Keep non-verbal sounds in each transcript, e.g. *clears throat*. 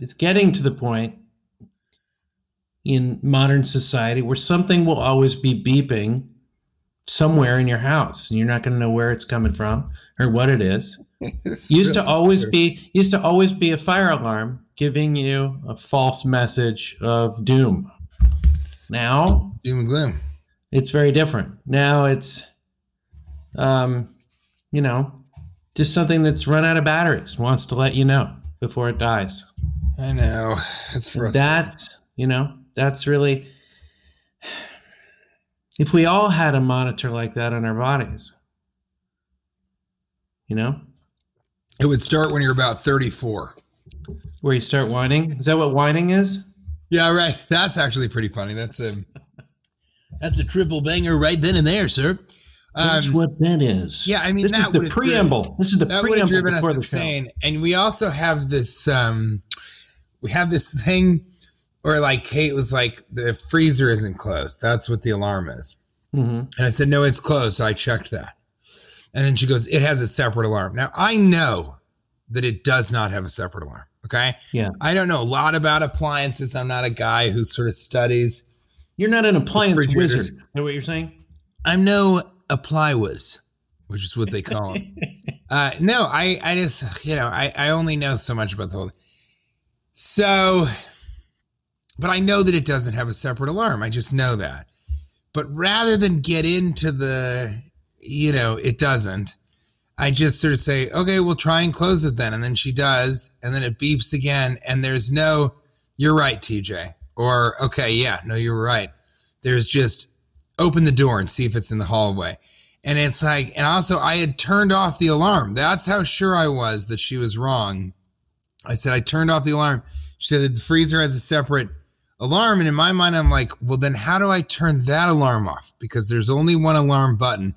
it's getting to the point in modern society where something will always be beeping somewhere in your house and you're not going to know where it's coming from or what it is. *laughs* used to always true. be used to always be a fire alarm giving you a false message of doom. Now Doom and gloom. it's very different. Now it's um you know, just something that's run out of batteries wants to let you know before it dies. I know. It's frustrating. that's you know that's really if we all had a monitor like that on our bodies you know It would start when you're about 34. where you start whining is that what whining is Yeah, right. That's actually pretty funny. That's a that's a triple banger right then and there, sir. that's Um, what that is yeah, I mean, this that is the preamble this is the preamble driven before the show. And we also have this um we have this thing where like Kate was like, the freezer isn't closed. That's what the alarm is. Mhm. And I said, no, it's closed. So I checked that. And then she goes, it has a separate alarm. Now I know that it does not have a separate alarm. Okay. yeah I don't know a lot about appliances. I'm not a guy who sort of studies. you're not an appliance wizard is that what you're saying I'm no apply whiz, which is what they call them. *laughs* uh, no, I, I just, you know, I, I only know so much about the whole. So, but I know that it doesn't have a separate alarm. I just know that. But rather than get into the, you know, it doesn't, I just sort of say, okay, we'll try and close it then. And then she does. And then it beeps again. And there's no, you're right, TJ. Or, okay, yeah, no, you're right. There's just open the door and see if it's in the hallway. And it's like, and also I had turned off the alarm. That's how sure I was that she was wrong. I said, I turned off the alarm. She said, the freezer has a separate alarm. And in my mind, I'm like, well, then how do I turn that alarm off? Because there's only one alarm button.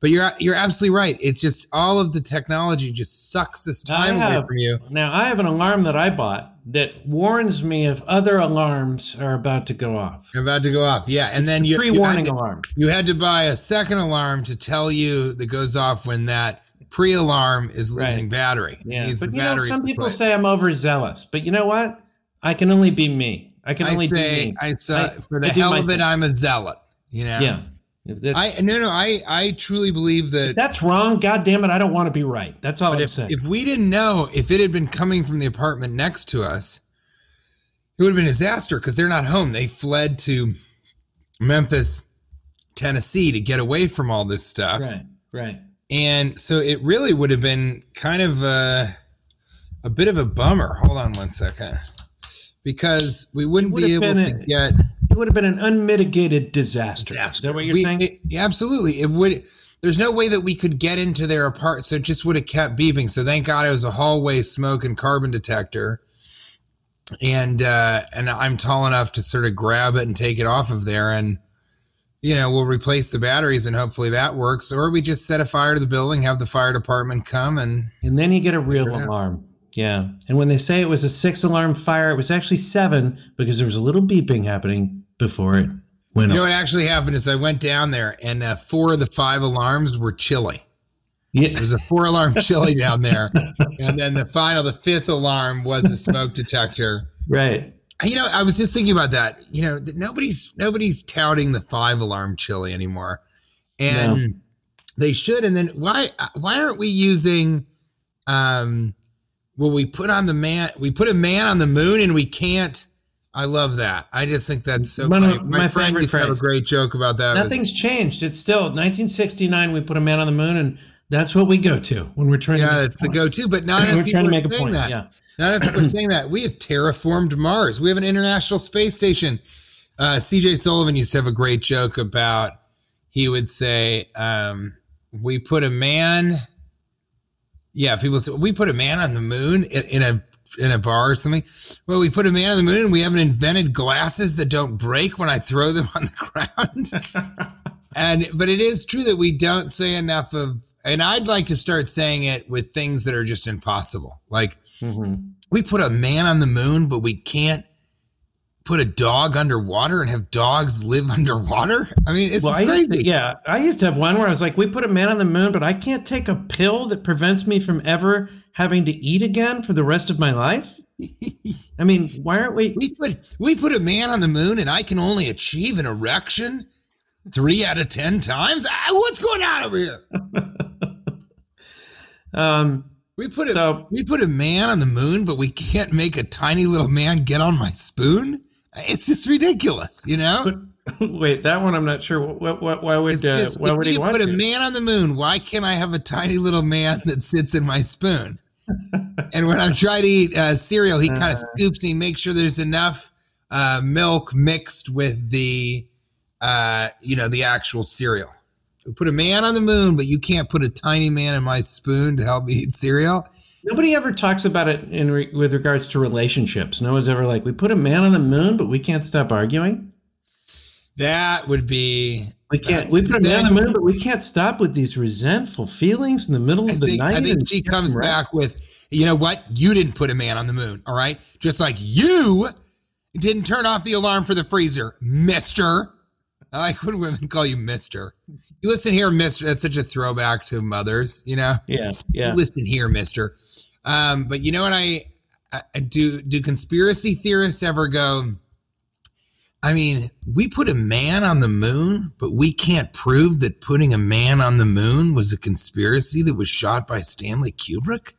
But you're you're absolutely right. It's just all of the technology just sucks this time away from you. now i have an alarm that i bought that warns me if other alarms are about to go off about to go off. Yeah. And then you, you, pre-warning to, alarm you had to buy a second alarm to tell you that goes off when that pre alarm is losing Right. battery. Yeah, but you know, some people say I'm overzealous, but you know what? I can only be me. I can I only be me. I say, I- for the I hell of it, thing. I'm a zealot. You know? yeah. If that- I no no I I truly believe that. that's wrong. God damn it! I don't want to be right. That's all I'm if, saying. if we didn't know if it had been coming from the apartment next to us, it would have been a disaster because they're not home. They fled to Memphis, Tennessee to get away from all this stuff. right, right. And so it really would have been kind of a, a bit of a bummer. Hold on one second. Because we wouldn't would be able to a- get It would have been an unmitigated disaster. Is that what you're We- saying? it- absolutely. It would. There's no way that we could get into their apartment, so it just would have kept beeping. So thank God it was a hallway smoke and carbon detector, and uh, and I'm tall enough to sort of grab it and take it off of there, and you know we'll replace the batteries, and hopefully that works. Or we just set a fire to the building, have the fire department come, and and then you get a real alarm. Yeah. And when they say it was a six alarm fire, it was actually seven because there was a little beeping happening before it went you know what actually happened is I went down there, and uh, four of the five alarms were chilly. Yeah. There's a four alarm *laughs* chili down there. And then the final, the fifth alarm was a smoke detector. *laughs* Right. You know, I was just thinking about that. You know, that nobody's nobody's touting the five alarm chili anymore. And they should. And then why why aren't we using um well we put on the man we put a man on the moon and we can't I love that. I just think that's so One funny. My, my friend used to have a great joke about that. Nothing's changed. It's still 1969. We put a man on the moon, and that's what we go to when we're trying yeah, to. that's the go-to. But *laughs* not We're people trying to make a point. that. Yeah. Not people are *clears throat* saying that. We have terraformed Mars. We have an international space station. Uh, CJ Sullivan used to have a great joke about. He would say, um, "We put a man." Yeah, people say we put a man on the moon in, in a in a bar or something. Well, we put a man on the moon, and we haven't invented glasses that don't break when I throw them *laughs* on the ground. *laughs* and but it is true that we don't say enough of. And I'd like to start saying it with things that are just impossible, like Mhm. we put a man on the moon, but we can't put a dog underwater and have dogs live *laughs* underwater. I mean, it's Well, I crazy. to, yeah, I used to have one where I was like, "We put a man on the moon, but I can't take a pill that prevents me from ever having to eat again for the rest of my life." *laughs* I mean, why aren't we? We put we put a man on the moon, and I can only achieve an erection three out of ten times. Ah, what's going on over here? *laughs* um, We put a so we put a man on the moon, but we can't make a tiny little man get on my spoon. It's just ridiculous, you know. *laughs* Wait, that one I'm not sure. What, what, why would uh, It's- why would he want put to? a man on the moon? Why can't I have a tiny little man that sits in my spoon? *laughs* and when I try to eat uh, cereal, he kind Uh. of scoops and he makes sure there's enough uh, milk mixed with the, uh, you know, the actual cereal. We put a man on the moon, but you can't put a tiny man in my spoon to help me eat cereal. Nobody ever talks about it in re- with regards to relationships. No one's ever like, we put a man on the moon, but we can't stop arguing. That would be. We can't. We put a man on the moon, but we can't stop with these resentful feelings in the middle I of the think, night. I think she comes rest. back with, you know what? You didn't put a man on the moon, all right? Just like you didn't turn off the alarm for the freezer, mister. I like when women call you mister. You listen here, mister. That's such a throwback to mothers, you know? Yeah, You yeah. listen here, mister. Um, but you know what I I do do conspiracy theorists ever go, I mean, we put a man on the moon, but we can't prove that putting a man on the moon was a conspiracy that was shot by Stanley Kubrick.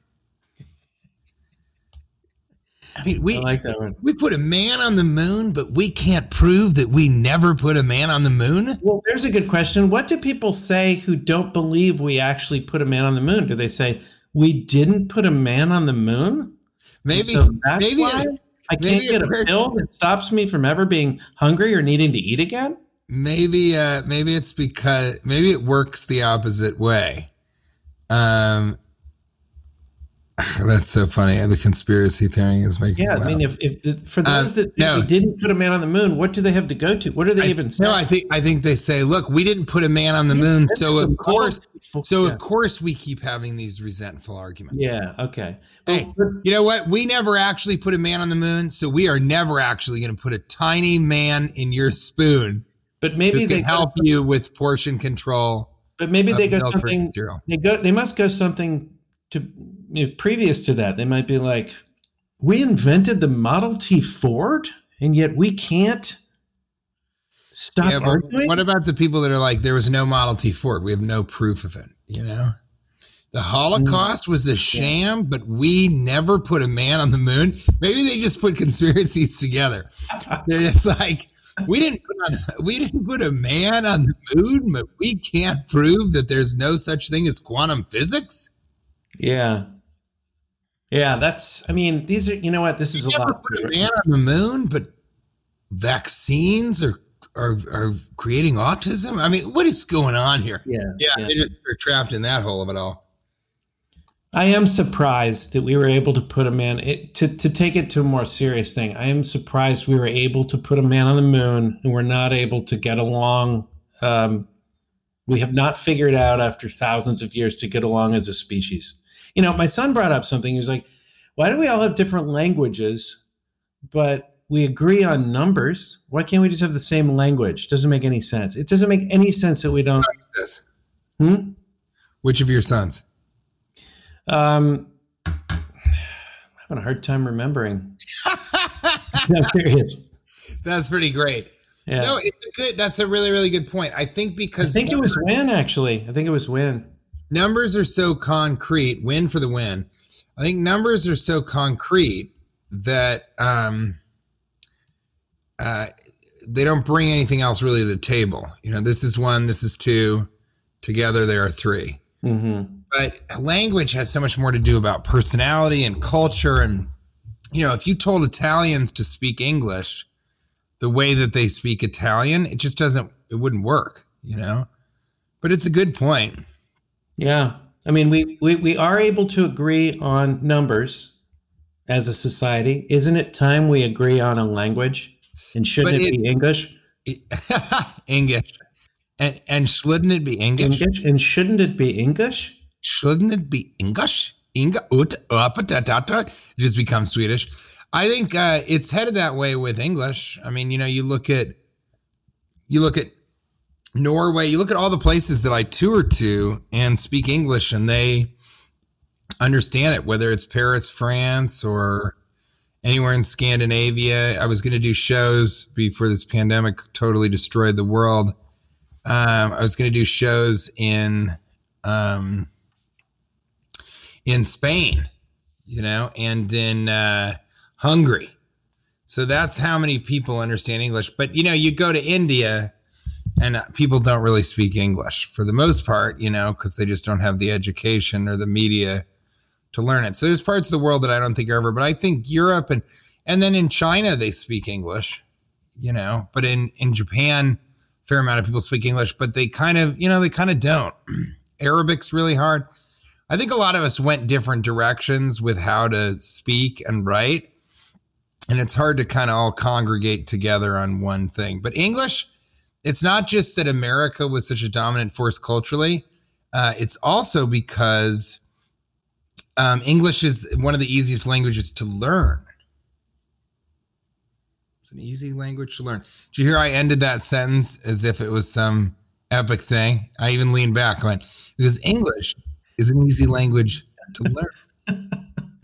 I mean, we I like that one. we put a man on the moon, but we can't prove that we never put a man on the moon. Well, there's a good question. What do people say who don't believe we actually put a man on the moon? Do they say we didn't put a man on the moon? Maybe So that's maybe why I maybe can't get a it pill that stops me from ever being hungry or needing to eat again. maybe uh maybe it's because maybe it works the opposite way um *laughs* that's so funny the conspiracy theory is making Yeah, I mean, if, if the, for those Um, that no. didn't put a man on the moon, what do they have to go to? What do they I- even say? no i think i think they say look we didn't put a man on the moon so of course so yeah. of course we keep having these resentful arguments yeah, okay. Hey, But- you know what? We never actually put a man on the moon, so we are never actually going to put a tiny man in your spoon but maybe they can help Go, you with portion control. but maybe they go something. They go. They must go something to you know, previous to that. They might be like, we invented the Model T Ford, and yet we can't stop Yeah, arguing. what about the people that are like, there was no Model T Ford? We have no proof of it. You know, the Holocaust was a sham, but we never put a man on the moon. Maybe they just put conspiracies together. *laughs* They're just like, we didn't put on, we didn't put a man on the moon, but we can't prove that there's no such thing as quantum physics. yeah, yeah. That's. I mean, these are. You know what? This is a lot. put a man on the moon, but vaccines are are are creating autism. I mean, what is going on here? Yeah, Yeah, yeah. they just are trapped in that hole of it all. I am surprised that we were able to put a man it, to to take it to a more serious thing. I am surprised we were able to put a man on the moon and we're not able to get along. Um, we have not figured out after thousands of years to get along as a species. You know, my son brought up something. He was like, "Why do we all have different languages, but we agree on numbers? Why can't we just have the same language? Doesn't make any sense. It doesn't make any sense that we don't." This. Hmm? Which of your sons? Um, I'm having a hard time remembering. *laughs* no, serious. That's pretty great. Yeah. No, it's a good. That's a really, really good point. I think because I think it was Win actually. I think it was Win. Numbers are so concrete. Win for the win. I think numbers are so concrete that um, uh, they don't bring anything else really to the table. You know, this is one. This is two. Together, there are three. Mm-hmm. but language has so much more to do about personality and culture and you know if you told italians to speak english the way that they speak italian it just doesn't it wouldn't work you know but it's a good point Yeah. I mean, we, we we are able to agree on numbers as a society. Isn't it time we agree on a language? And shouldn't it, it- be English? *laughs* english and and shouldn't it be english English? And shouldn't it be English? shouldn't it be english Inga, ut, it just becomes swedish i think uh, it's headed that way with english i mean you know you look at you look at Norway, you look at all the places that I tour to and speak English and they understand it, whether it's Paris, France, or anywhere in Scandinavia. I was going to do shows before this pandemic totally destroyed the world. Um, I was going to do shows in um, in Spain, you know, and in uh, Hungary. So that's how many people understand English. But you know, you go to India and people don't really speak English for the most part, you know, because they just don't have the education or the media to learn it. So there's parts of the world that I don't think are ever, but I think Europe and and then in China they speak English, you know, but in in Japan, fair amount of people speak English, but they kind of, you know, they kind of don't. *clears throat* Arabic's really hard. I think a lot of us went different directions with how to speak and write. And it's hard to kind of all congregate together on one thing. But English, it's not just that America was such a dominant force culturally, uh, it's also because um, English is one of the easiest languages to learn. It's an easy language to learn. Did you hear I ended that sentence as if it was some epic thing? I even leaned back, I went, because English is an easy language to learn.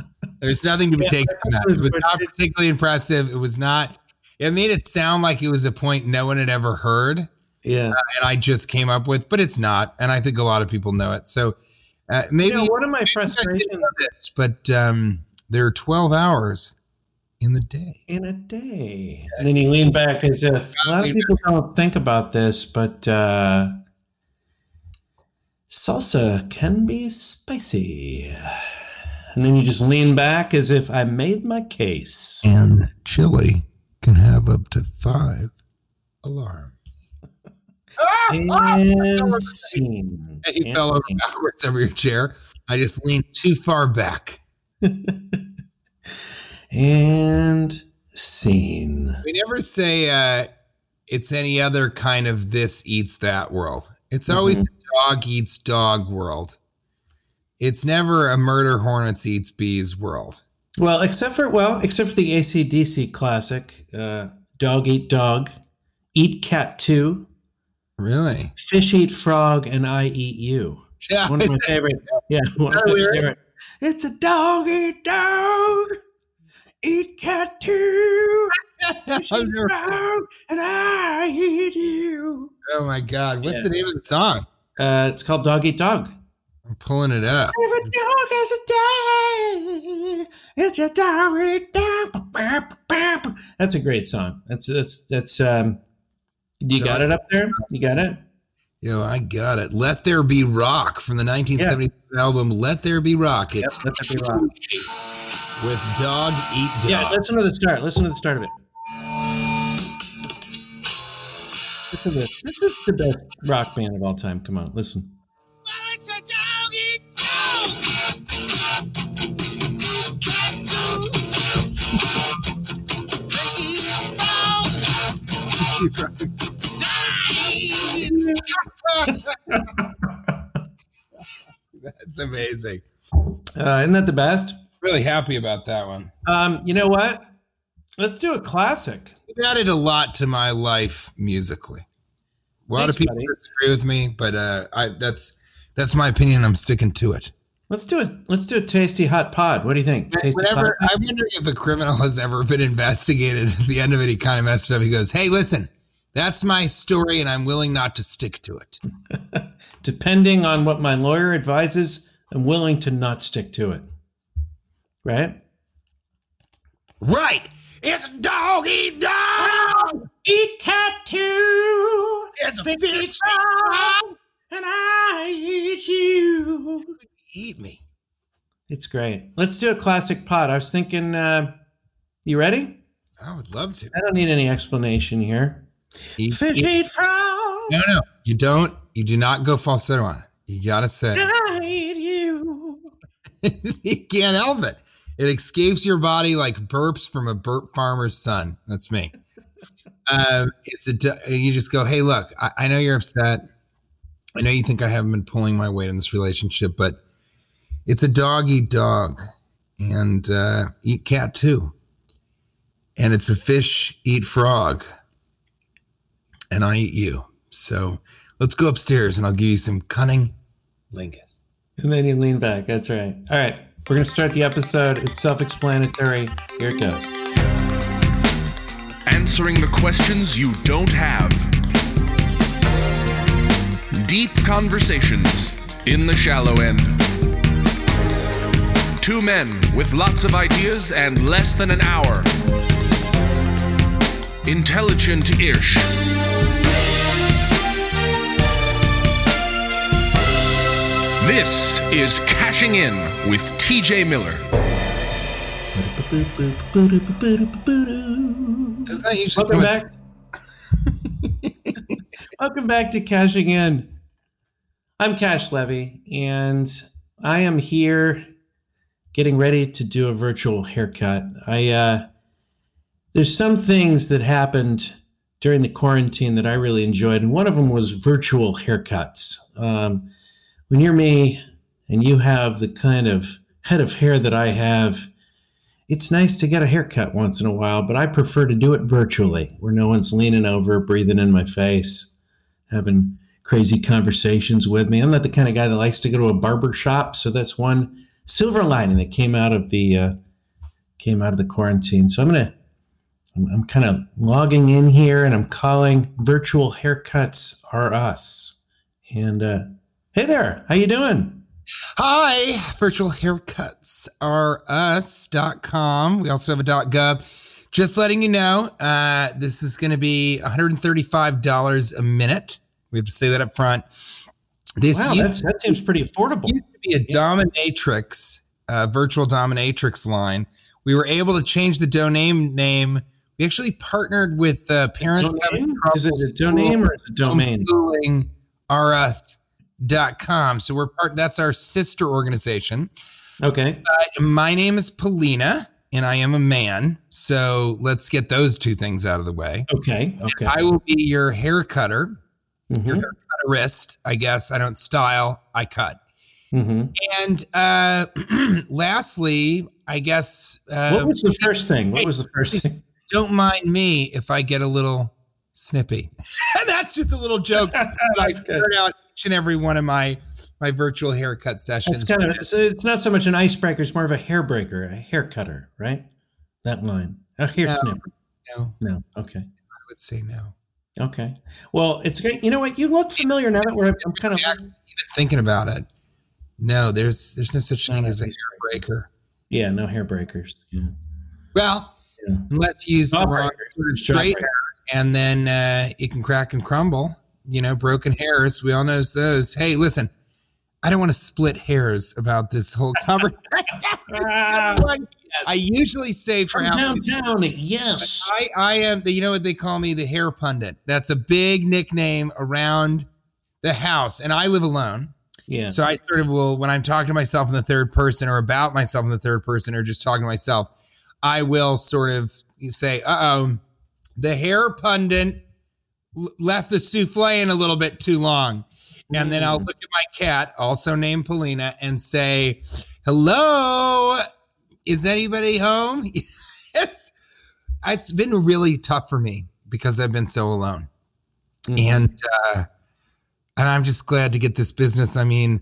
*laughs* There's nothing to be yeah, taken from that. It was not particularly impressive. It was not. It made it sound like it was a point no one had ever heard. Yeah, uh, and I just came up with, but it's not. And I think a lot of people know it. So uh, maybe you know, one of my frustrations, this, but um, there are 12 hours in the day. In a day, and then you lean back as if a lot of people don't think about this, but. uh salsa can be spicy. And then you just lean back as if I made my case. And chili can have up to five alarms. *laughs* and scene. He fell over backwards over your chair. I just leaned too far back. and scene. We never say uh, it's any other kind of this eats that world. It's always mm-hmm dog eats dog world. It's never a murder hornets eats bees world. Well, except for well, except for the ACDC classic, uh, dog eat dog, eat cat two. Really? Fish eat frog and I eat you. Yeah, one of my favorite. Yeah, *laughs* one of my favorite. It's a dog eat dog, eat cat too. Fish *laughs* eat frog and I eat you. Oh my god! What's yeah. the name of the song? Uh, it's called Dog Eat Dog. I'm pulling it up. Every dog has a day. It's a dog eat dog. That's a great song. That's that's that's. Um, you got it up there? You got it? Yo, I got it. Let There Be Rock from the 1970 yeah. album Let There Be Rock. It's yep, Let There Be Rock. With Dog Eat Dog. Yeah, listen to the start. Listen to the start of it. Listen to this. This is the best rock band of all time. Come on, listen. That's amazing. Uh, isn't that the best? Really happy about that one. Um, you know what? Let's do a classic. It added a lot to my life musically. A lot Thanks, of people buddy. disagree with me, but uh, I that's that's my opinion. I'm sticking to it. Let's do it. Let's do a tasty hot pod. What do you think? Whenever, I'm wondering if a criminal has ever been investigated. At the end of it, he kind of messed up. He goes, "Hey, listen, that's my story, and I'm willing not to stick to it." *laughs* Depending on what my lawyer advises, I'm willing to not stick to it. Right. Right. It's dog eat dog. Eat cat too. It's a fish, fish dog. And I eat you. Eat me. It's great. Let's do a classic pot. I was thinking, uh, you ready? I would love to. I don't need any explanation here. Eat, fish eat, eat frog. No, no, you don't. You do not go falsetto on it. You gotta say. I eat you. *laughs* you can't help it. It escapes your body like burps from a burp farmer's son. That's me. *laughs* Um, it's a you just go, hey, look, I, I know you're upset. I know you think I haven't been pulling my weight in this relationship, but it's a dog eat dog and uh, eat cat too. And it's a fish eat frog. And I eat you. So let's go upstairs and I'll give you some cunning lingus. And then you lean back. That's right. All right. We're going to start the episode. It's self explanatory. Here it goes. Answering the questions you don't have. Deep conversations in the shallow end. Two men with lots of ideas and less than an hour. Intelligent ish. This is Cashing In with TJ Miller. Does that usually Welcome back. *laughs* Welcome back to Cashing In. I'm Cash Levy, and I am here getting ready to do a virtual haircut. I uh, there's some things that happened during the quarantine that I really enjoyed, and one of them was virtual haircuts. Um, when you're me and you have the kind of head of hair that I have, it's nice to get a haircut once in a while, but I prefer to do it virtually where no one's leaning over, breathing in my face, having crazy conversations with me. I'm not the kind of guy that likes to go to a barber shop, so that's one silver lining that came out of the uh, came out of the quarantine. So I'm gonna I'm, I'm kind of logging in here and I'm calling virtual haircuts are us. And uh, hey there, how you doing? Hi, virtual haircuts are us.com. We also have a .gov. Just letting you know, uh, this is going to be $135 a minute. We have to say that up front. This Wow, used, that seems pretty affordable. used to be a dominatrix, uh, virtual dominatrix line. We were able to change the domain name. We actually partnered with uh, parents. Domain? Is it a doname or is it domain? homeschooling rs.com. So we're part that's our sister organization. Okay. Uh, my name is Polina and I am a man. So let's get those two things out of the way. Okay. Okay. I will be your hair cutter, your Mhm, haircutterist, I guess. I don't style, I cut. mhm. And uh *clears throat* lastly, I guess uh What was the first thing? What was the first thing? Don't mind me if I get a little snippy. *laughs* That's just a little joke *laughs* I good. out each and every one of my my virtual haircut sessions. It's kind of so it's not so much an icebreaker; it's more of a hairbreaker, a hair cutter, right? That line, a hair No. snipper. no, No, okay, I would say no. okay. Well, it's great. You know what? You look familiar now that we're. I'm kind of. Even thinking about it, no, there's there's no such thing as a hair hair breaker. Yeah, no hair breakers. Yeah. Well, Yeah. let's use the wrong Jawbreakers. sort of straight hair, and then uh, it can crack and crumble. You know, broken hairs. We all knows those. Hey, listen, I don't want to split hairs about this whole *laughs* conversation. *laughs* I usually say for From how downtown, yes. I, I am the you know what they call me the hair pundit. That's a big nickname around the house, and I live alone. Yeah. So I sort of will when I'm talking to myself in the third person or about myself in the third person or just talking to myself, I will sort of say, "Uh oh, the hair pundit left the souffle in a little bit too long," and then I'll Mm. look at my cat, also named Polina, and say, "Hello, is anybody home?" *laughs* it's it's been really tough for me because I've been so alone Mhm. and uh, and I'm just glad to get this business. I mean,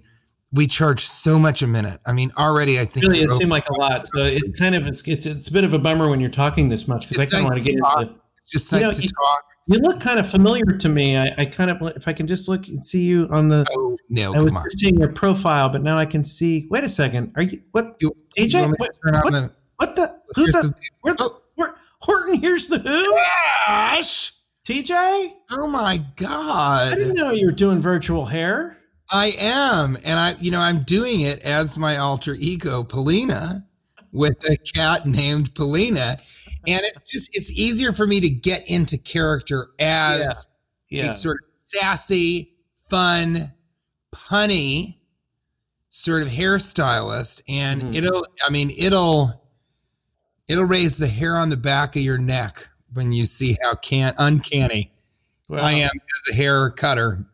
we charge so much a minute. I mean, already I think really, it seemed like a lot. So it kind of it's it's it's a bit of a bummer when you're talking this much because I kind of want to get talk. into. it's just You nice know, to you- talk. You look kind of familiar to me. I, I kind of if I can just look and see you on the. Oh no, I was on. just seeing your profile, but now I can see. Wait a second. Are you what? You- AJ? You What, on what- the- what the? Who the? the- Where? Oh. Where, Horton, here's the who? Gosh! TJ? Oh my God! I didn't know you were doing virtual hair. I am, and I, you know, I'm doing it as my alter ego, Polina, with a cat named Polina, and it's just it's easier for me to get into character as. Yeah. a sort of sassy, fun, punny sort of hairstylist. And Mhm. it'll, I mean, it'll, it'll raise the hair on the back of your neck when you see how can uncanny Well, I am as a hair cutter.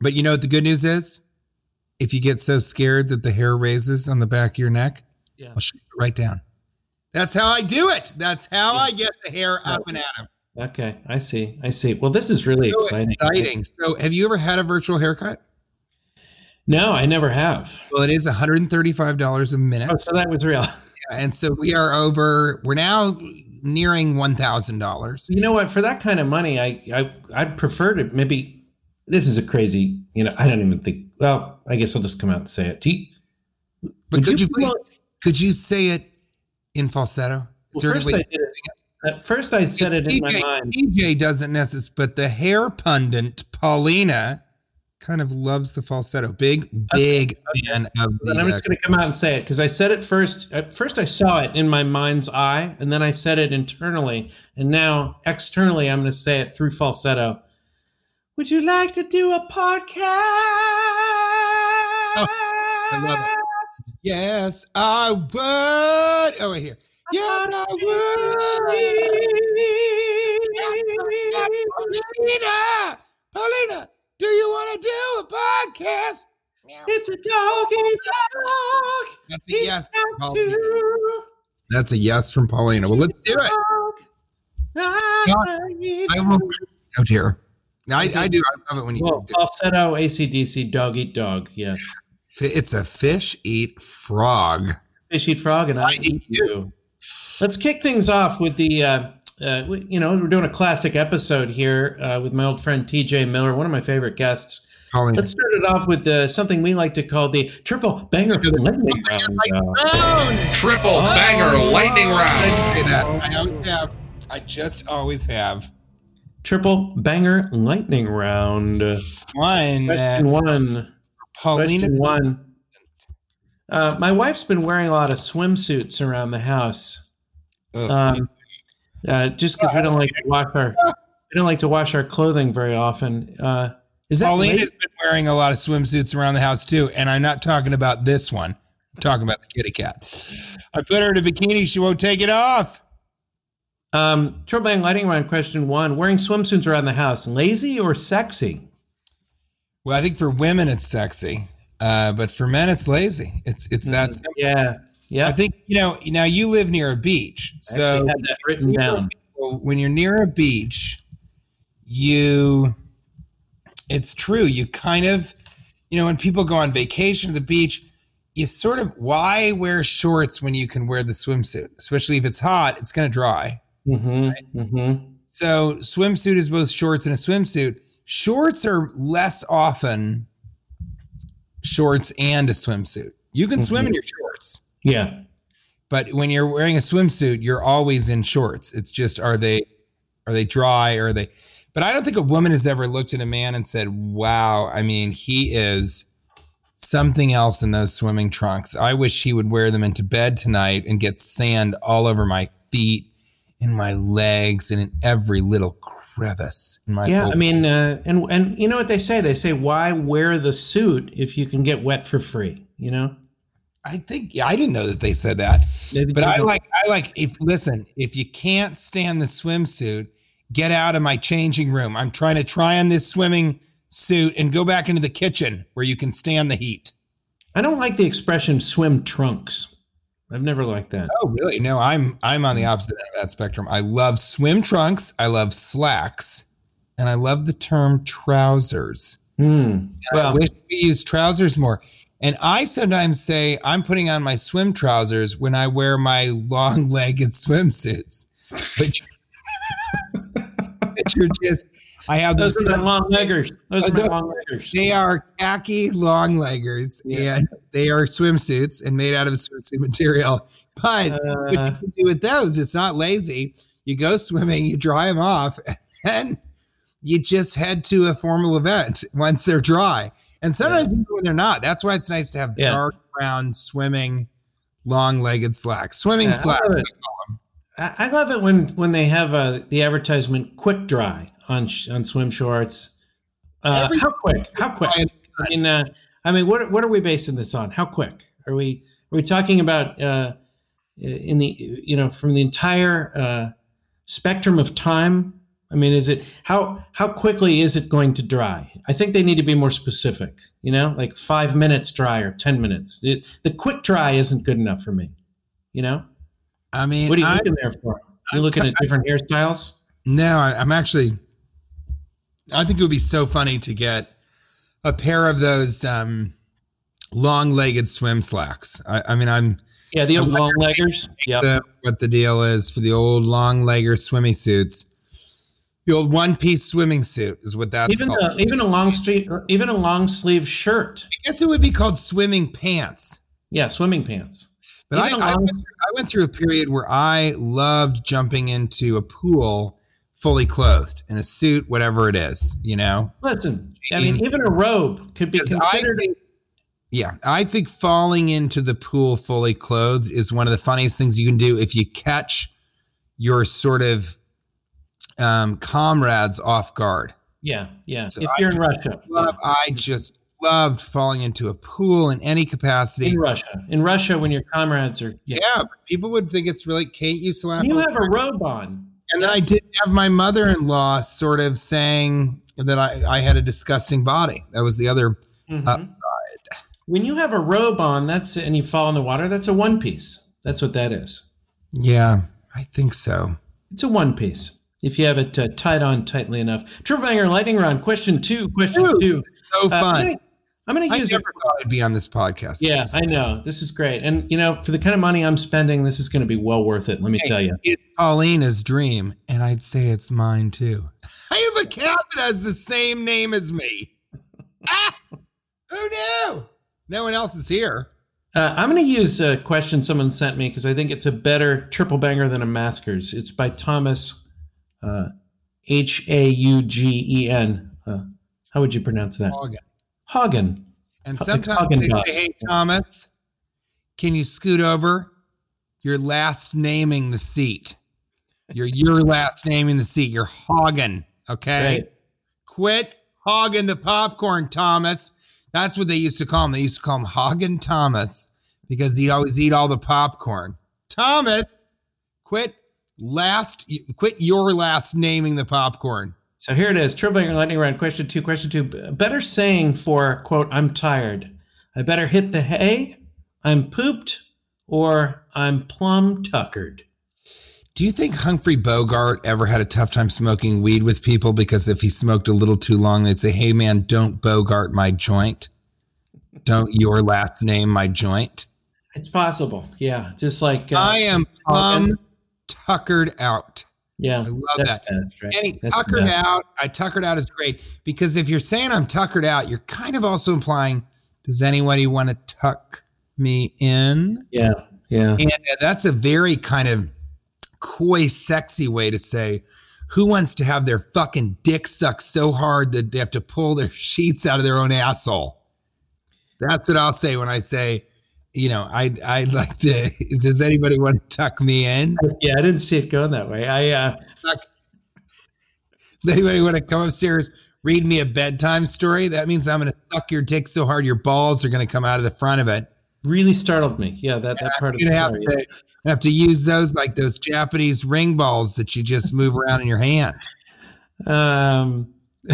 But you know what the good news is? If you get so scared that the hair raises on the back of your neck, Yeah. I'll shoot it right down. That's how I do it. That's how I get the hair up and at him. Okay, I see. I see. Well, this is really So exciting. exciting. So, have you ever had a virtual haircut? No, I never have. Well, it is $135 a minute. Oh, so that was real. *laughs* And so we are over, we're now nearing $1,000. You know what? For that kind of money, I, I I'd prefer to maybe. This is a crazy. You know, I don't even think. Well, I guess I'll just come out and say it. You- But could you, promote- could you say it in falsetto? Well, first, I did it, at first, I said it in my mind. TJ doesn't necessarily, but the hair pundit Paulina kind of loves the falsetto. Big, big fan of the. I'm uh, just going to come out and say it because I said it first. At first, I saw it in my mind's eye, and then I said it internally, and now externally, I'm going to say it through falsetto. Would you like to do a podcast? Oh, I love it. Yes, I would. Oh, wait here. Yeah, I would. Paulina, Paulina, do you want to do a podcast? It's a doggy dog. That's a yes. got Paulina. to That's a yes from Paulina. Well, let's do it. I I will. Oh dear. I, I do. I love it when you Well, do. falsetto, ACDC, dog eat dog. Yes. It's a fish eat frog. Fish eat frog, and I, I eat eat you. Let's kick things off with the. Uh, uh, you know, we're doing a classic episode here uh, with my old friend TJ Miller, one of my favorite guests. Paulina. Let's start it off with uh, something we like to call the triple banger lightning round. uh, Oh, Triple banger lightning I round. say that. I always have. I just always have triple banger lightning round. One. Question Uh, one. Paulina. Question one. Uh, my wife's been wearing a lot of swimsuits around the house. Um, uh, just because we don't like to wash our we don't like to wash our clothing very often. Uh, is that Paulina's lazy? been wearing a lot of swimsuits around the house too, and I'm not talking about this one. I'm talking about the kitty cat. I put her in a bikini; she won't take it off. Um, bang lighting round. Question one: Wearing swimsuits around the house, lazy or sexy? Well, I think for women it's sexy, uh, but for men it's lazy. It's it's that simple. Yeah, yeah. I think you know. Now you live near a beach, I so had that written down. when you're near a beach, you it's true. You kind of you know when people go on vacation to the beach, you sort of why wear shorts when you can wear the swimsuit, especially if it's hot. It's going to dry. Mm-hmm, mm-hmm. So swimsuit is both shorts and a swimsuit. Shorts are less often shorts and a swimsuit. You can swim in your shorts. Yeah, But when you're wearing a swimsuit, you're always in shorts. It's just are they are they dry or are they but I don't think a woman has ever looked at a man and said, Wow, I mean, he is something else in those swimming trunks. I wish he would wear them into bed tonight and get sand all over my feet, in my legs, and in every little crevice in my yeah. I mean, uh, and and you know what they say? They say, why wear the suit if you can get wet for free? You know. I think yeah, I didn't know that they said that. They- But they I like I like if listen, if you can't stand the swimsuit, get out of my changing room. I'm trying to try on this swimming suit and go back into the kitchen where you can stand the heat. I don't like the expression "swim trunks." I've never liked that. Oh, really? No, I'm I'm on the opposite end of that spectrum. I love swim trunks, I love slacks, and I love the term trousers. Hmm. I wish we use trousers more. And I sometimes say I'm putting on my swim trousers when I wear my long-legged *laughs* swimsuits, which, *laughs* just I have those are my long leggers. Those are Uh, long leggers. They are khaki long leggers, Yeah. and they are swimsuits and made out of swimsuit material. But what you Uh, can do with those, it's not lazy. You go swimming, you dry them off, *laughs* and you just head to a formal event once they're dry. And sometimes even when they're not. That's why it's nice to have Yeah. dark brown swimming, long-legged slacks. Swimming Yeah, slacks. I, I love it when when they have uh, the advertisement "quick dry" on sh- on swim shorts. Uh, how quick? How quick? I mean, uh, I mean, what what are we basing this on? How quick are we? Are we talking about uh, in the you know from the entire uh, spectrum of time? I mean, is it how how quickly is it going to dry? I think they need to be more specific. You know, like five minutes dry or ten minutes. It, the quick dry isn't good enough for me. You know, I mean, what are you I- looking there for? You I'm looking ki- at different hairstyles? No, I, I'm actually. I think it would be so funny to get a pair of those um, long-legged swim slacks. I, I mean, I'm Yeah, the old long leggers. Yep. the, what the deal is for the old long legger swimming suits. The old one piece swimming suit is what that's even called. a, even a long street, even a long sleeve shirt. I guess it would be called swimming pants. Yeah, swimming pants. But I, Even I, long- I went through a period where I loved jumping into a pool fully clothed in a suit, whatever it is, you know? Listen, I mean, even a robe could be I considered. think- yeah, I think falling into the pool fully clothed is one of the funniest things you can do if you catch your sort of um, comrades off guard. yeah, yeah. So if I you're in Russia, love, I just loved falling into a pool in any capacity. in Russia, in Russia, when your comrades are, yeah. Yeah, people would think it's really Kate to laugh. you have a robe on. and then I did have my mother-in-law sort of saying that I, I had a disgusting body. That was the other Mhm. upside. when you have a robe on, that's and you fall in the water. That's a one piece. That's what that is. Yeah, I think so. It's a one piece. If you have it uh, tied on tightly enough. Triple banger lightning round. Question two. Question Ooh, two. So Uh, fun. Gonna- I'm going to use. I never it. thought I'd be on this podcast. Yeah, This- I know. This is great. And, you know, for the kind of money I'm spending, this is going to be well worth it. Let me Hey, tell you. It's Paulina's dream, and I'd say it's mine too. *laughs* I have a cat that has the same name as me. *laughs* ah, who knew? No one else is here. Uh, I'm going to use a question someone sent me because I think it's a better triple banger than a Maskers. It's by Thomas uh, H A U G E N. Uh, how would you pronounce that? Morgan. Hagen. And sometimes Haagen they say, hey, Thomas, can you scoot over? You're last naming the seat. You're your *laughs* last naming the seat. You're hogging. Okay. Right. Quit hogging the popcorn, Thomas. That's what they used to call him. They used to call him Hoggin Thomas because he'd always eat all the popcorn. Thomas, quit last quit your last naming the popcorn. So here it is. Triple banger lightning round. Question two. Question two. Better saying for, quote, I'm tired. I better hit the hay. I'm pooped or I'm plum tuckered. Do you think Humphrey Bogart ever had a tough time smoking weed with people because if he smoked a little too long, they'd say, Hey man, don't Bogart my joint. Don't your last name my joint. It's possible. Yeah. Just like, uh, I am plumb tuckered out. Yeah. I love that. right? Any That's tuckered best. out, I tuckered out is great because if you're saying I'm tuckered out, you're kind of also implying, does anybody want to tuck me in? Yeah. Yeah. And uh, that's a very kind of coy, sexy way to say, who wants to have their fucking dick sucked so hard that they have to pull their *laughs* sheets out of their own asshole? That's what I'll say when I say, you know, I'd, I'd like to, *laughs* does anybody want to tuck me in? Yeah. I didn't see it going that way. I, uh, Does anybody want to come upstairs, read me a bedtime story? That means I'm going to suck your dick so hard your balls are going to come out of the front of it. really startled me. Yeah. That, that part of the have story. to have to use those like those Japanese ring balls that you just move around in your hand. Um, *laughs*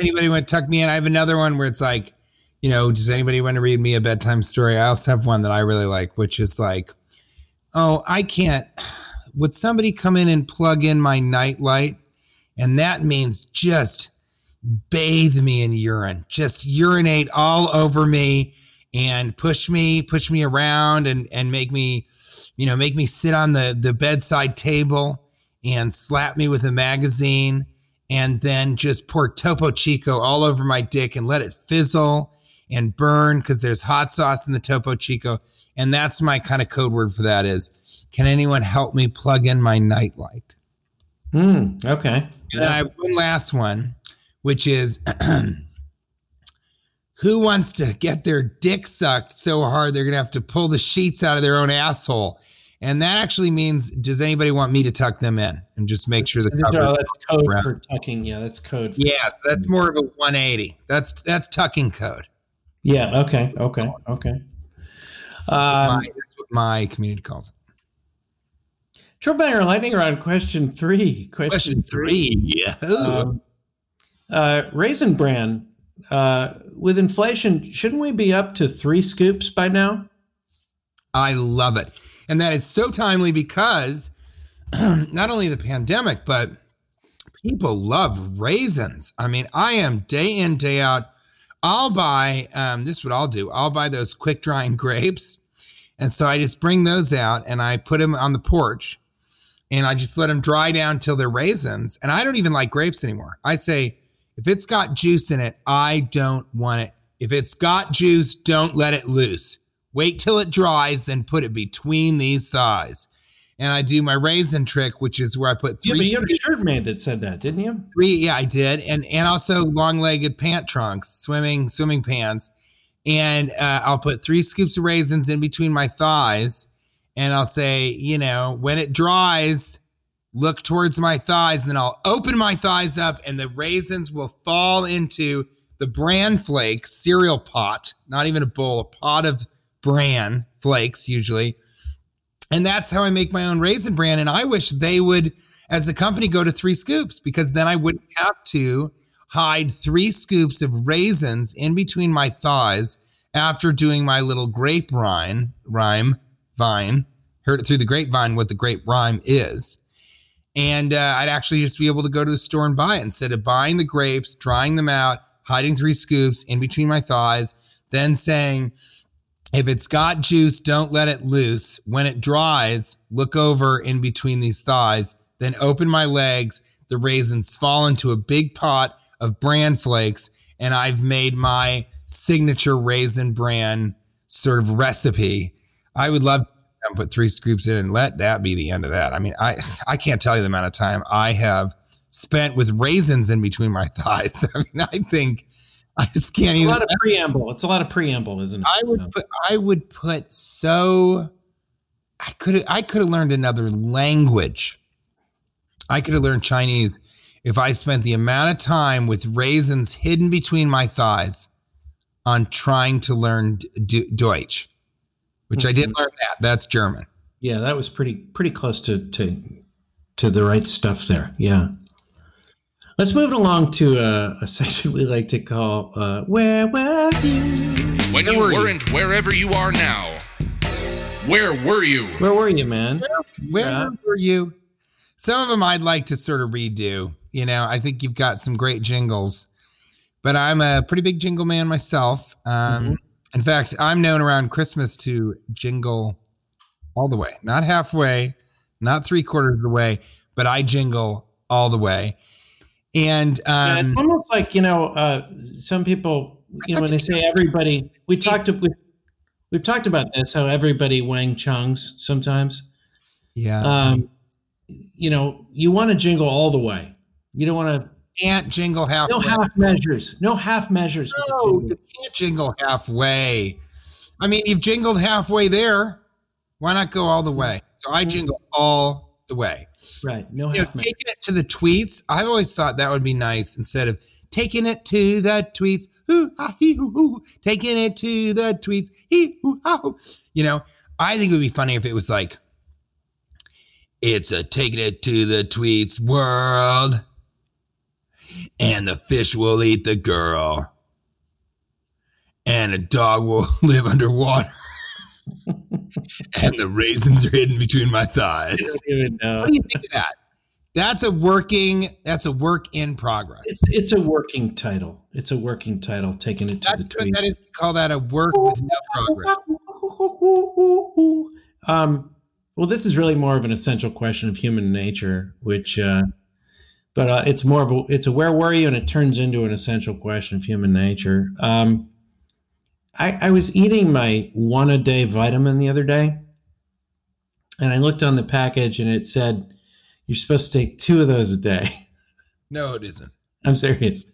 Anybody want to tuck me in? I have another one where it's like, you know, does anybody want to read me a bedtime story? I also have one that I really like, which is like, oh, I can't. Would somebody come in and plug in my night light? And that means just bathe me in urine, just urinate all over me and push me, push me around and and make me, you know, make me sit on the the bedside table and slap me with a magazine and then just pour Topo Chico all over my dick and let it fizzle and burn because there's hot sauce in the Topo Chico. And that's my kind of code word for that is, can anyone help me plug in my nightlight? hmm, okay. And then I have one last one, which is *clears throat* who wants to get their dick sucked so hard they're going to have to pull the sheets out of their own asshole? And that actually means, does anybody want me to tuck them in and just make sure the These are- that's code around. for tucking. Yeah. That's code. For, Yeah, so that's more of a 180. That's that's tucking code. Yeah. Okay. Okay. Okay. my, Um, that's what my community calls it. Banger lightning round. Question three. Question, Question three. Um, uh, Raisin Bran. Uh, with inflation, shouldn't we be up to three scoops by now? I love it. And that is so timely because *clears throat* not only the pandemic, but people love raisins. I mean, I am day in, day out I'll buy. Um, this is what I'll do. I'll buy those quick drying *laughs* grapes, and so I just bring those out and I put them on the porch, and I just let them dry down till they're raisins. And I don't even like grapes anymore. I say if it's got juice in it, I don't want it. If it's got juice, don't let it loose. Wait till it dries, then put it between these thighs. And I do my raisin trick, which is where I put Yeah, three but you had a shirt made that said that, didn't you? Three, yeah, I did, and and also long-legged pant trunks, swimming swimming pants, and uh, I'll put three scoops of raisins in between my thighs, and I'll say, you know, when it dries, look towards my thighs, and then I'll open my thighs up, and the raisins will fall into the bran flakes cereal pot, not even a bowl, a pot of bran flakes usually. And that's how I make my own raisin bran. And I wish they would, as a company, go to three scoops because then I wouldn't have to hide three scoops of raisins in between my thighs after doing my little grape rhyme, rhyme, vine. Heard it through the grapevine what the grape rhyme is. And uh, I'd actually just be able to go to the store and buy it instead of buying the grapes, drying them out, hiding three scoops in between my thighs, then saying, if it's got juice, don't let it loose. When it dries, look over in between these thighs, then open my legs. The raisins fall into a big pot of bran flakes, and I've made my signature raisin bran sort of recipe. I would love to put three scoops in and let that be the end of that. I mean, I I can't tell you the amount of time I have spent with raisins in between my *laughs* thighs. I mean, I think I just can't It's a lot of preamble. It's a lot of preamble, isn't it? I would put I would put so I could I could have learned another language. I could have learned Chinese if I spent the amount of time with raisins hidden between my thighs on trying to learn D- Deutsch, which I did mm-hmm. learn that. That's German. Yeah, that was pretty pretty close to to to the right stuff there. Yeah. Let's move along to a, a section we like to call uh, "Where Were You?" When Where you were you? weren't wherever you are now. Where were you? Where were you, man? Where Yeah. were you? Some of them I'd like to sort of redo. You know, I think you've got some great jingles, but I'm a pretty big jingle man myself. Um, In fact, I'm known around Christmas to jingle all the way, not halfway, not three quarters of the way, but I jingle all the way. And Yeah, um, it's almost like you know, uh, some people, you know, when they say everybody, we talked we, we've talked about this how everybody Wang Chungs sometimes. yeah, Um, you know, you want to jingle all the way. You don't want to can't jingle halfway. no half measures. No half measures. No, you can't jingle halfway. I mean, you've jingled halfway there. Why not go all the way? So I jingle all the way. Right. No You know, taking it to the tweets, I've always thought that would be nice instead of taking it to the tweets. Hoo, ha, hee, hoo, hoo. Taking it to the tweets. Hee, hoo, ha, hoo. You know, I think it would be funny if it was like, it's a taking it to the tweets world, and the fish will eat the girl, and a dog will *laughs* live underwater, *laughs* *laughs* and the raisins are hidden between my thighs. I don't even know. What do you think of that? That's a working. That's a work in progress. It's it's a working title. It's a working title. Taking it to That's the what tweet. that is. Call that a work with no progress. *laughs* Um, well, this is really more of an essential question of human nature, which, uh, but uh, it's more of a it's a where were you, and it turns into an essential question of human nature. Um, I, I was eating my one a day vitamin the other day, and I looked on the package, and it said you're supposed to take two of those a day. *laughs* No, it isn't. I'm serious.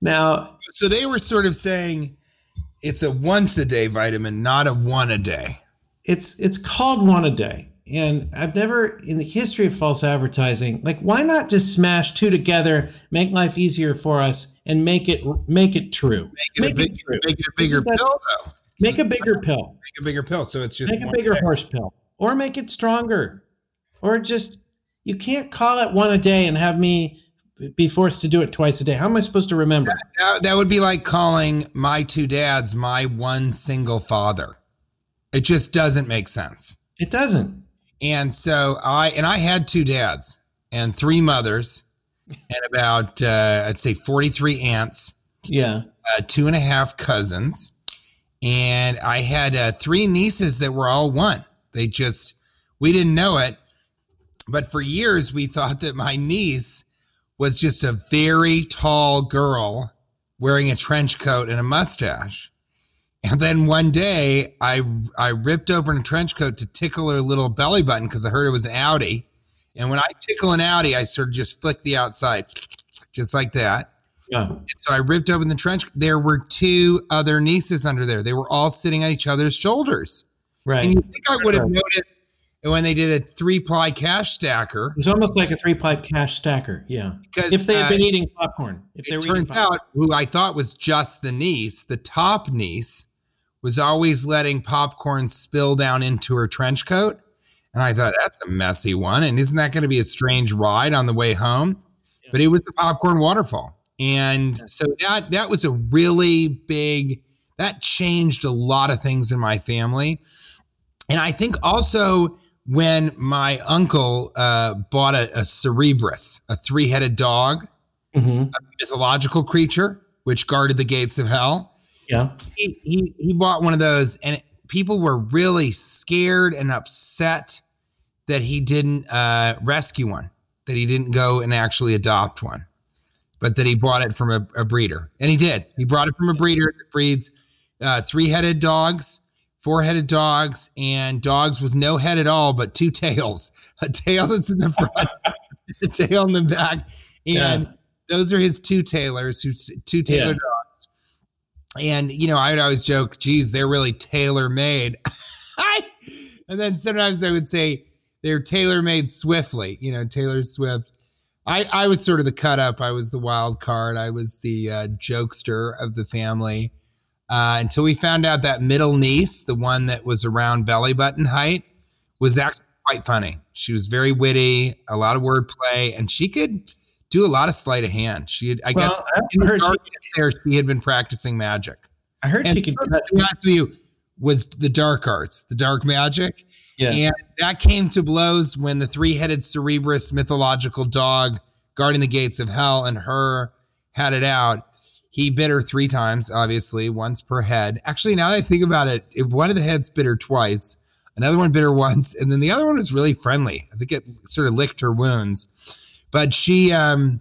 Now, So they were sort of saying it's a once a day vitamin, not a one a day. it's it's called one a day and i've never in the history of false advertising like why not just smash two together make life easier for us and make it make it true Make it, a, big, true make it a bigger that- pill, though. make a bigger pill Make a bigger pill. So it's just make a bigger day. horse pill or make it stronger or just you can't call it one a day and have me be forced to do it twice a day how am i supposed to remember That, that would be like calling my two dads my one single father. It just doesn't make sense. it doesn't And so I and I had two dads and three mothers and about uh, I'd say 43 aunts Yeah. uh, two and a half cousins, and I had uh, three nieces that were all one. They just, we didn't know it. But for years, we thought that my niece was just a very tall girl wearing a trench coat and a mustache. And then one day, I I ripped open a trench coat to tickle her little belly button because I heard it was an Audi. And when I tickle an Audi, I sort of just flick the outside, just like that. Yeah. And so I ripped open the trench. There were two other nieces under there. They were all sitting on each other's shoulders. Right. And you think I would have noticed when they did a three ply cash stacker It was almost like a three ply cash stacker. Yeah. because If they had uh, been eating popcorn. If they were eating popcorn. out who I thought was just the niece, the top niece, was always letting popcorn spill down into her trench coat. And I thought that's a messy one. And isn't that going to be a strange ride on the way home? But it was the popcorn waterfall. And so that that was a really big that changed a lot of things in my family. And I think also when my uncle uh, bought a, a Cerberus, a three-headed dog, Mhm. mythological creature which guarded the gates of hell. Yeah. He he, he bought one of those, and people were really scared and upset that he didn't uh, rescue one, that he didn't go and actually adopt one, but that he bought it from a, a breeder, and he did. He brought it from a breeder that breeds uh, three-headed dogs. Four-headed dogs and dogs with no head at all, but two tails. *laughs* A tail that's in the front, *laughs* a tail in the back, and Yeah. those are his two tailors, who's two tailor Yeah. dogs. And you know, I would always joke, "Geez, they're really tailor made." *laughs* and then sometimes I would say they're tailor made swiftly. You know, Taylor Swift. I I was sort of the cut up. I was the wild card. I was the uh, jokester of the family. Uh, until we found out that middle niece, the one that was around belly button height, was actually quite funny. She was very witty, a lot of wordplay, and she could do a lot of sleight of hand. She had, I Well, guess, I in the heard, she, there, she had been practicing magic. I heard And she could to be honest with you, was the dark arts, the dark magic. Yeah. And that came to blows when the three headed Cerberus mythological dog guarding the gates of hell and her had it out. He bit her three times, obviously, once per head. Actually, now that I think about it, if one of the heads bit her twice, another one bit her *laughs* once, and then the other one was really friendly. I think it sort of licked her wounds. But she um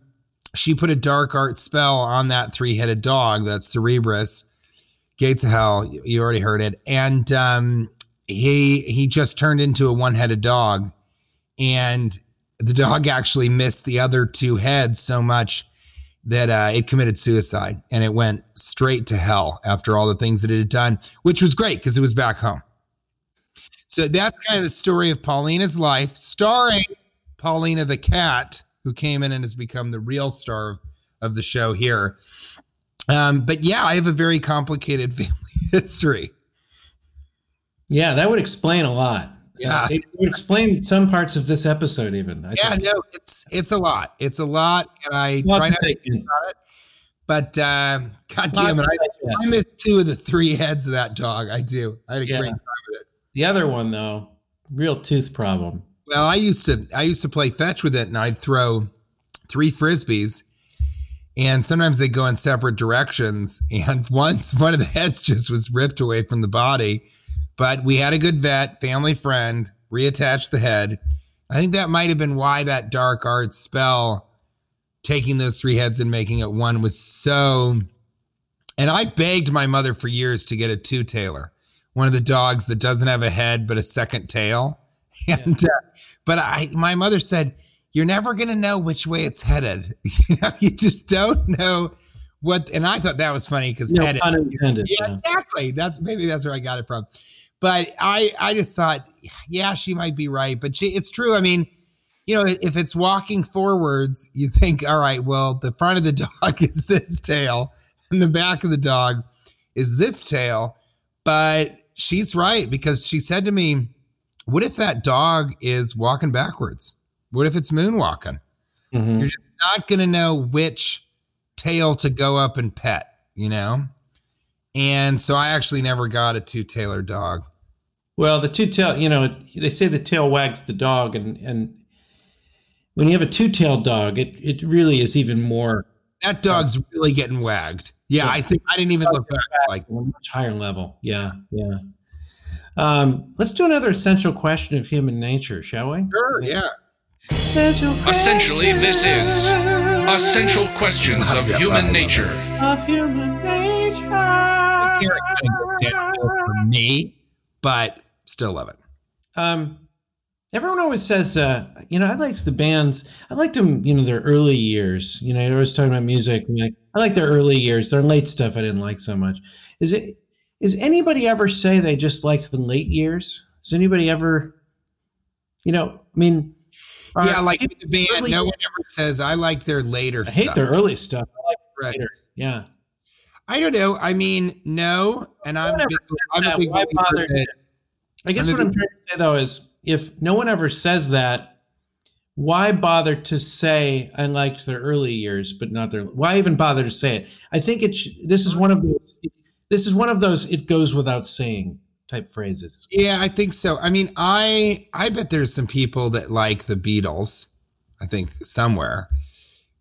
she put a dark art spell on that three-headed dog, that's Cerberus, Gates of Hell. You already heard it. And um he he just turned into a one-headed dog and the dog *laughs* actually missed the other two heads so much that uh, it committed suicide and it went straight to hell after all the things that it had done, which was great because it was back home. So that's kind of the story of Paulina's life, starring Paulina the cat, who came in and has become the real star of, of the show here. Um, but yeah, I have a very complicated *laughs* family history. Yeah, that would explain a lot. Yeah. It would explain some parts of this episode, even. I Yeah, think. no, it's it's a lot. It's a lot, and I Lot try not to think about it. But uh, God damn it, I. I missed two of the three heads of that dog. I do. I had a Yeah. great time with it. The other one, though, real tooth problem. Well, I used to I used to play fetch with it, and I'd throw three frisbees, and sometimes they go in separate directions. *laughs* And once one of the heads just was ripped away from the body, but we had a good vet, family friend, reattached the head. I think that might have been why that dark art spell, taking those three heads and making it one, was so. And I begged my mother for years to get a two tailer, one of the dogs that doesn't have a head but a second tail. *laughs* And uh, but I, my mother said, "You're never going to know which way it's headed. *laughs* you know, you just don't know what." And I thought that was funny because No headed. Yeah, yeah. exactly. That's maybe that's where I got it from. But I, I just thought, yeah, she might be right. But she, it's true. I mean, you know, if it's walking forwards, you think, all right, well, the front of the *laughs* dog is this tail, and the back of the dog is this tail. But she's right because she said to me, "What if that dog is walking backwards? What if it's moonwalking? Mhm. You're just not going to know which tail to go up and pet, you know?" And so I actually never got a two tailor dog. Well, the two tail, you know, they say the tail wags the dog, and and when you have a two tailed dog, it it really is even more. That dog's really getting wagged. Yeah, Yeah. I think I didn't even look back. Like, a much higher level. Yeah, yeah. Um, let's do another essential question of human nature, shall we? sure, yeah. Essential Essentially, this is Essential Questions Love of that, Human love Nature. of human nature. Here it kinda goes downhill for me, but still love it. Um, everyone always says, uh, you know, I like the bands. I like them, you know, their early years. You know, you're always talking about music. like, I like their early years. Their late stuff I didn't like so much. Is it? Is anybody ever say they just liked the late years? Does anybody ever? You know, I mean, are yeah, like the band, early- no one ever says I like their later stuff. I stuff. hate their early stuff. I like Right. later. Yeah. I don't know. I mean, no, and I'm big, I'm a big why bother? I guess I what I'm trying to say though is if no one ever says that, why bother to say I liked their early years, but not their why even bother to say it? I think it sh- this is one of those this is one of those it goes without saying type phrases. Yeah, I think so. I mean, I I bet there's some people that like the Beatles. I think somewhere,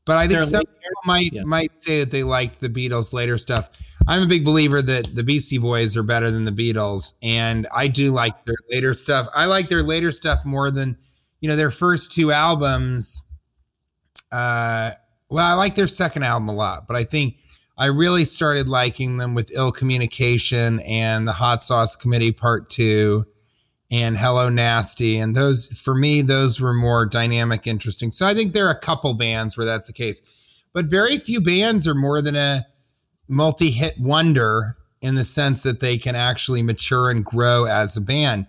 but I think Their some late people might yeah. might say that they liked the Beatles later stuff. I'm a big believer that the Beastie Boys are better than the Beatles, and I do like their later stuff. I like their later stuff more than you know their first two albums. Uh, well, I like their second album a lot, but I think I really started liking them with Ill Communication and the Hot Sauce Committee Part Two and Hello Nasty. And those, for me, those were more dynamic, interesting. So I think there are a couple bands where that's the case, but very few bands are more than a multi hit wonder in the sense that they can actually mature and grow as a band.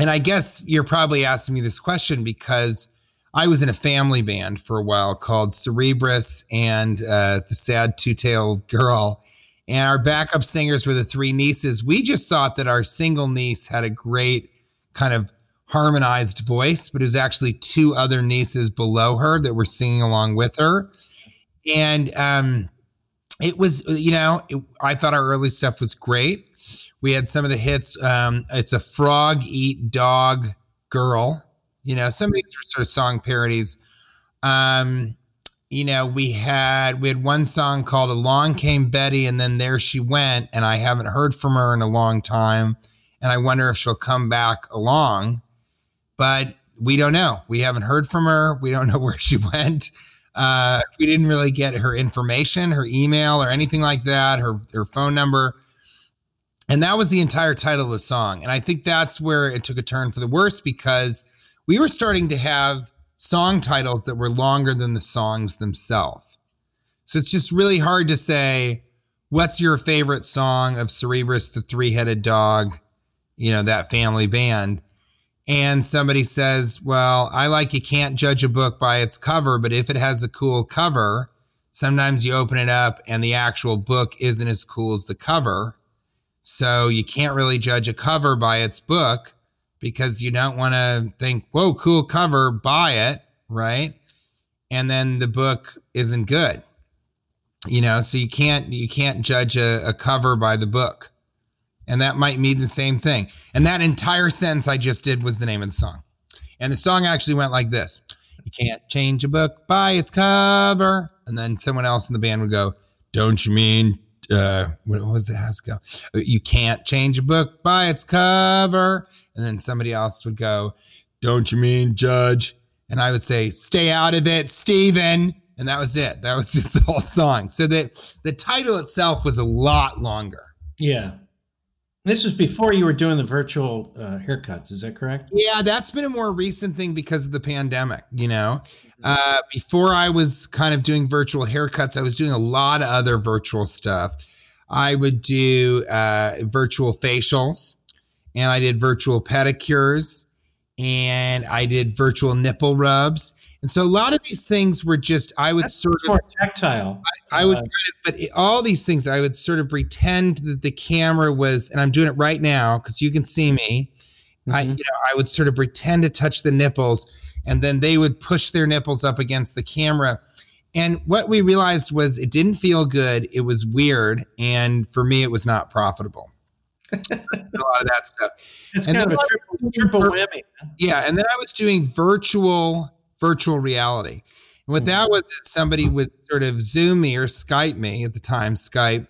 And I guess you're probably asking me this question because I was in a family band for a while called Cerberus and uh, the Sad Two Tailed Girl. And our backup singers were the three nieces. We just thought that our single niece had a great kind of harmonized voice, but it was actually two other nieces below her that were singing along with her. And um, it was, you know, it, I thought our early stuff was great. We had some of the hits. Um, it's a frog eat dog girl. You know, some of these are sort of song parodies. Um, you know, we had we had one song called "Along Came Betty" and then there she went, and I haven't heard from her in a long time, and I wonder if she'll come back along, but we don't know. We haven't heard from her. We don't *laughs* know where she went. Uh, we didn't really get her information, her email, or anything like that. Her her phone number. And that was the entire title of the song. And I think that's where it took a turn for the worse because we were starting to have song titles that were longer than the songs themselves. So it's just really hard to say, what's your favorite song of Cerberus, the three headed dog, you know, that family band? And somebody says, well, I like you can't judge a book by its cover, but if it has a cool cover, sometimes you open it up and the actual book isn't as cool as the cover. So you can't really judge a cover by its book because you don't want to think, whoa, cool cover, buy it, right? And then the book isn't good. You know, so you can't you can't judge a, a cover by the book. And that might mean the same thing. And that entire sentence I just did was the name of the song. And the song actually went like this. You can't change a book by its cover. And then someone else in the band would go, Don't you mean uh what was it? Has to go? You can't change a book by its cover. And then somebody else would go don't you mean judge? And i would say stay out of it steven and that was it. That was *laughs* just the whole song. So that the title itself was a lot longer. Yeah. This was before you were doing the virtual uh, haircuts. Is that correct? yeah that's been a more recent thing because of the pandemic you know uh, before i was kind of doing virtual haircuts i was doing a lot of other virtual stuff i would do uh, virtual facials and i did virtual pedicures and i did virtual nipple rubs and so a lot of these things were just i would That's sort of tactile. I would Uh, kind of, but it- all these things, I would sort of pretend that the camera was, and I'm doing it right now because you can see me. I, you know, I would sort of pretend to touch the nipples, and then they would push their nipples up against the camera. And what we realized was it didn't feel good. It was weird, and for me, it was not profitable. a lot of that stuff. It's and kind of a triple, triple whammy. Yeah, and then I was doing virtual virtual reality. And what that was is somebody would sort of Zoom me or Skype me at the time, Skype,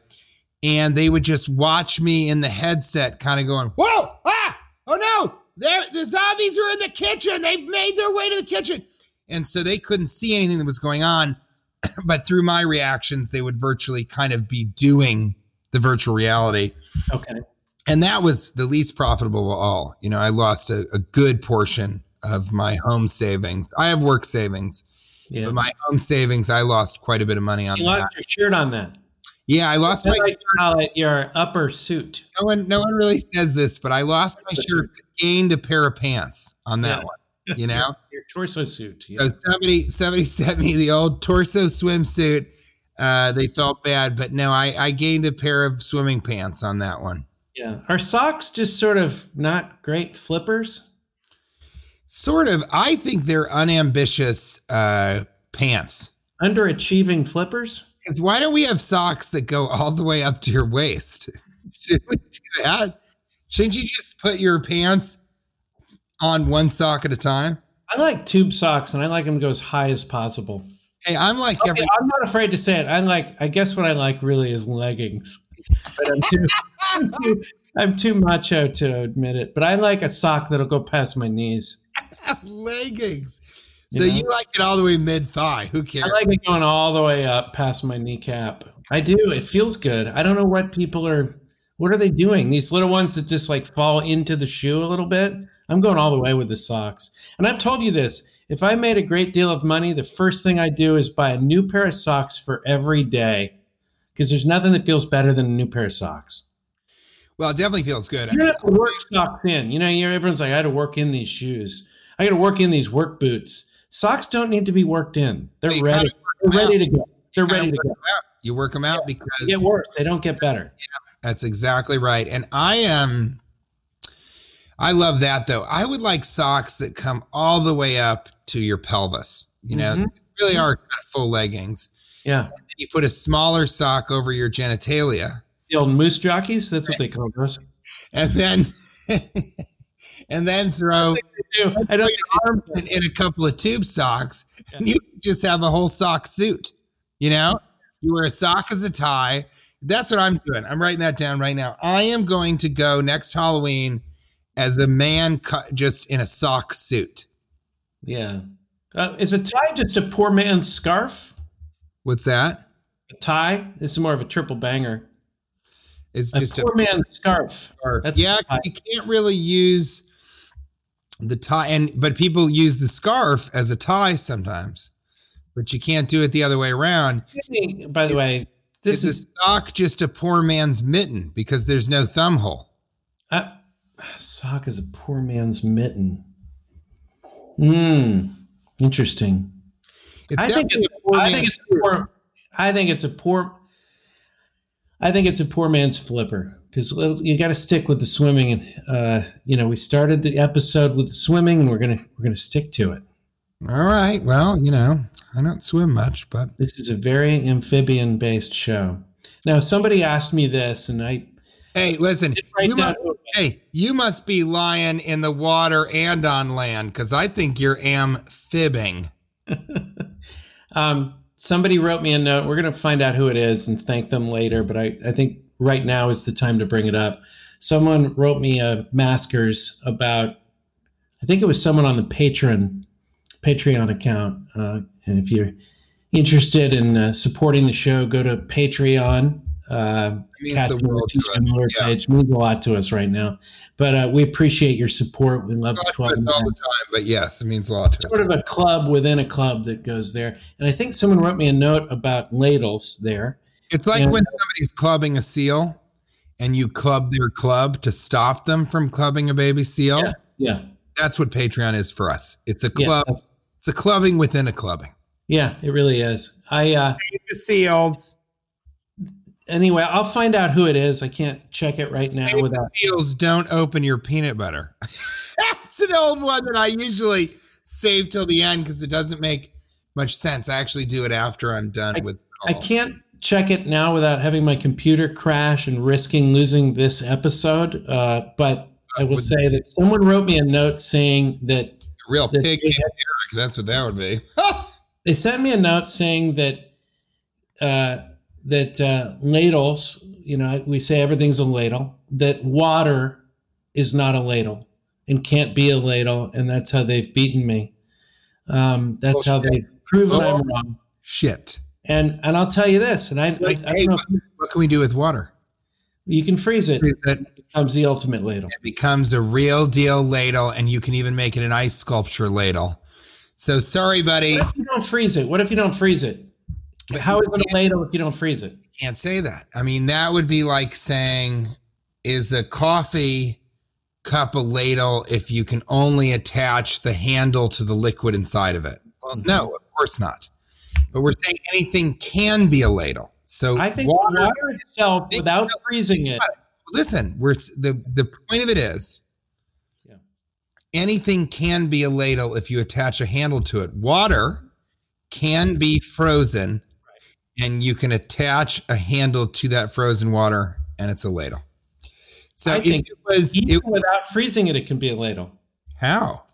and they would just watch me in the headset, kind of going, "Whoa, ah, oh no, they're, the zombies are in the kitchen. They've made their way to the kitchen," and so they couldn't see anything that was going on. *clears throat* but through my reactions, they would virtually kind of be doing the virtual reality. Okay. And that was the least profitable of all. You know, I lost a, a good portion of my home savings. I have work savings, Yeah. but my home savings, I lost quite a bit of money on you that. lost your shirt on that. Yeah, I lost I my. like to call it your upper suit. No one, no one really says this, but I lost my shirt, gained a pair of pants on that Yeah. one. You know, *laughs* Your torso suit. Yeah. so somebody somebody *laughs* sent me the old torso swimsuit. Uh, they felt bad, but no, I I gained a pair of swimming pants on that one. yeah. Are socks just sort of not great flippers? Sort of. I think they're unambitious uh, pants. Underachieving flippers? Because why don't we have socks that go all the way up to your waist? *laughs* Should we do that? Shouldn't you just put your pants on one sock at a time? I like tube socks and I like them to go as high as possible. Hey, I'm like Okay, every. I'm not afraid to say it. I like. I guess what I like really is leggings, but I'm too, *laughs* I'm too, I'm too macho to admit it. But I like a sock that'll go past my knees. Leggings. So You know? you like it all the way mid thigh. Who cares? I like it going all the way up past my kneecap. I do. It feels good. I don't know what people are. What are they doing? These little ones that just like fall into the shoe a little bit. I'm going all the way with the socks. And I've told you this. If I made a great deal of money, the first thing I do is buy a new pair of socks for every day. Because there's nothing that feels better than a new pair of socks. well, it definitely feels good. You don't have to work socks in. You know, everyone's like, I got to work in these shoes. I got to work in these work boots. Socks don't need to be worked in. They're ready. They're ready to go. They're ready to go. You work them out They because get worse. They don't get better. That's exactly right. And I am I love that though. I would like socks that come all the way up to your pelvis. You know, Mhm. really are kind of full leggings. Yeah. You put a smaller sock over your genitalia, The old moose jockeys. That's what they call those. and then *laughs* and then throw I don't arm. in, in a couple of tube socks, and you just have a whole sock suit. You know, you wear a sock as a tie. That's what I'm doing. I'm writing that down right now. I am going to go next Halloween as a man cut just in a sock suit. Yeah. Uh, is a tie just a poor man's scarf? What's that? A tie? This is more of a triple banger. It's just A just poor man's scarf. a That's yeah. You can't really use the tie, and but people use the scarf as a tie sometimes, but you can't do it the other way around. By the way, this is is sock just a poor man's mitten because there's no thumb hole. uh, sock is a poor man's mitten. Hmm. Interesting. It's I think it's, poor I think it's a poor. I think it's a poor. I think it's a poor man's flipper because you got to stick with the swimming, and uh, you know we started the episode with swimming, and we're gonna we're gonna stick to it. All right. Well, you know, I don't swim much, but This is a very amphibian based show. Now, somebody asked me this, and I hey, listen. You must, hey, you must be lying in the water and on land because I think you're amphibing. *laughs* um, somebody wrote me a note. We're going to find out who it is and thank them later, but I, I think right now is the time to bring it up. Someone wrote me a maskers about, I think it was someone on the Patreon Patreon account. Uh, and if you're interested in uh, supporting the show, go to Patreon. Uh, It means Catch the Miller, world to us. Yeah. page means a lot to us right now. But uh, we appreciate your support. We love the Not to 12 all the time, but yes, it means a lot to us. sort of a club within a club that goes there. And I think someone wrote me a note about ladles there. It's like Yeah. when somebody's clubbing a seal and you club their club to stop them from clubbing a baby seal. Yeah. Yeah. That's what Patreon is for us. It's a club. that's- it's a clubbing within a clubbing. yeah, it really is. I uh The seals. Anyway, I'll find out who it is. I can't check it right now without seals don't open your peanut butter. *laughs* That's an old one that I usually save till the end because it doesn't make much sense. I actually do it after I'm done with. I can't check it now without having my computer crash and risking losing this episode. Uh, but I will say that someone wrote me a note saying that real that pig named Eric. That's what that would be. *laughs* they sent me a note saying that uh, that uh, ladles, you know, we say everything's a ladle. That water is not a ladle and can't be a ladle, and that's how they've beaten me. Um, that's how Bullshit. they've proven Oh. I'm wrong. Shit. And and I'll tell you this, and I, I, I hey, don't know what, what can we do with water? you can freeze it. Freeze it. It becomes the ultimate ladle. It becomes a real deal ladle, and you can even make it an ice sculpture ladle. So sorry, buddy. What if you don't freeze it? What if you don't freeze it? But How is it a ladle if you don't freeze it? Can't say that. I mean, that would be like saying, is a coffee cup a ladle if you can only attach the handle to the liquid inside of it? Well, mm-hmm. no, of course not. But we're saying anything can be a ladle. So I think water- water, itself, without freezing it, listen, we're the the point of it is Yeah. anything can be a ladle if you attach a handle to it. Water can be frozen and you can attach a handle to that frozen water and it's a ladle. So I think it was even it, without freezing it, it can be a ladle. how?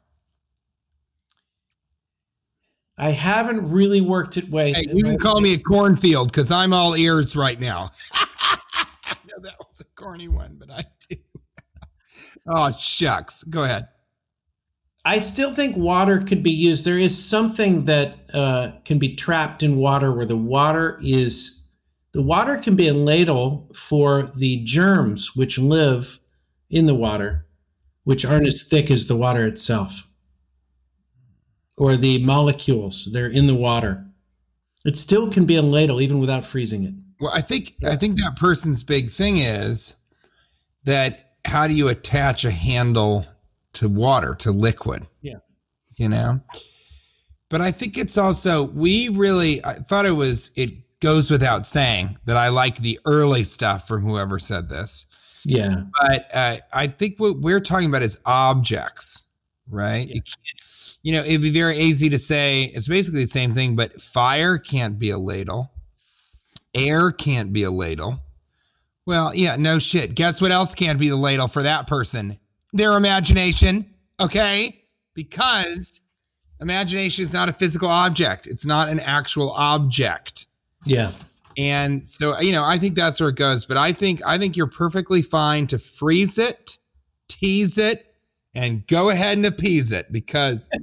I haven't really worked it way. Hey, you can call me a cornfield because I'm all ears right now. *laughs* I know that was a corny one, but I do. *laughs* oh shucks. Go ahead. I still think water could be used. There is something that uh, can be trapped in water where the water is, the water can be a ladle for the germs which live in the water, which aren't as thick as the water itself, or the molecules they're in the water. It still can be a ladle even without freezing it. Well, I think I think that person's big thing is that how do you attach a handle to water to liquid? Yeah. You know? But I think it's also we really I thought it was it goes without saying that I like the early stuff from whoever said this. Yeah. But uh, I think what we're talking about is objects, right? Yeah. You, know, it'd be very easy to say it's basically the same thing, but fire can't be a ladle, air can't be a ladle. Well, yeah, no shit. Guess what else can't be the ladle for that person? Their imagination, okay? Because imagination is not a physical object, it's not an actual object. Yeah. And so, you know, I think that's where it goes. But I think I think you're perfectly fine to freeze it, tease it, and go ahead and appease it because *laughs*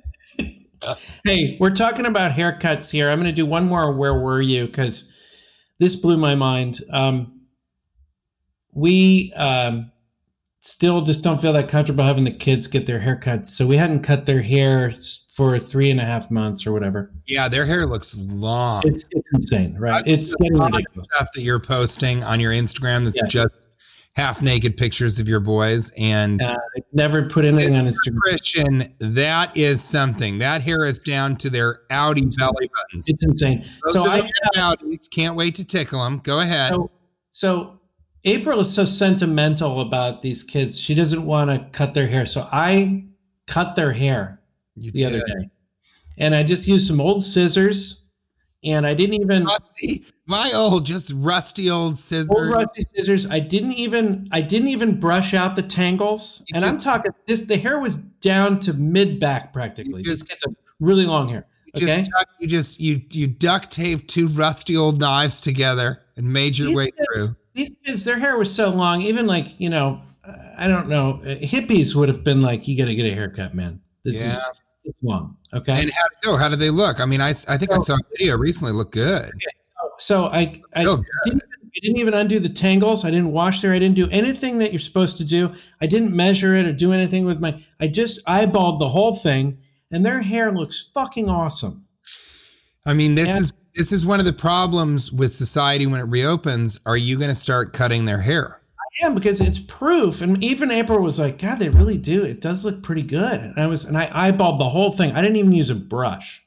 Hey, we're talking about haircuts here. I'm going to do one more. Where were you? Because this blew my mind. Um, we um, still just don't feel that comfortable having the kids get their haircuts. So we hadn't cut their hair for three and a half months or whatever. yeah, their hair looks long. It's it's insane, right? I've It's getting ridiculous. stuff that you're posting on your Instagram that's Yeah. just half naked pictures of your boys and Uh, I never put anything on Instagram. Christian, that is something. That hair is down to their Audi belly buttons. It's insane. Those So I Audis. Can't wait to tickle them. Go ahead. So, so April is so sentimental about these kids. She doesn't want to cut their hair. So I cut their hair You the other day. And I just used some old scissors and I didn't even Rusty, my old, just rusty old scissors. old rusty scissors. I didn't even I didn't even brush out the tangles. You And I'm talking this the hair was down to mid back practically. You These kids have really long hair. You Okay. just, duck, you just you you duct taped two rusty old knives together and made your These way kids- through. These kids, their hair was so long, even like, you know, I don't know, hippies would have been like, you got to get a haircut, man. This Yeah. is, it's long. Okay. And how go? How did they look? I mean, I, I think I saw a video recently. Look good. so I, I, good. didn't, I didn't even undo the tangles. I didn't wash there. I didn't do anything that you're supposed to do. I didn't measure it or do anything with my, I just eyeballed the whole thing and their hair looks fucking awesome. I mean, this Yeah. is this is one of the problems with society when it reopens. Are you going to start cutting their hair? I am because it's proof. And even April was like, God, they really do. It does look pretty good. And I was, and I eyeballed the whole thing. I didn't even use a brush.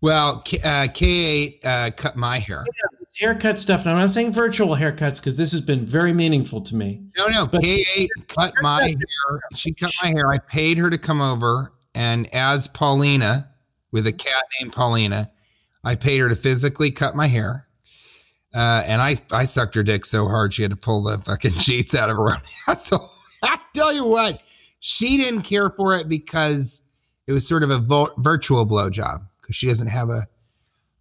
Well, K, uh, Kate uh, cut my hair. This haircut stuff. And I'm not saying virtual haircuts because this has been very meaningful to me. No, no, But- Kate cut my hair. She cut my hair. I paid her to come over, and as Paulina, with a cat named Paulina, I paid her to physically cut my hair. Uh, and I, I sucked her dick so hard she had to pull the fucking *laughs* sheets out of her own *laughs* asshole. I tell you what, she didn't care for it because it was sort of a vo- virtual blowjob because she doesn't have a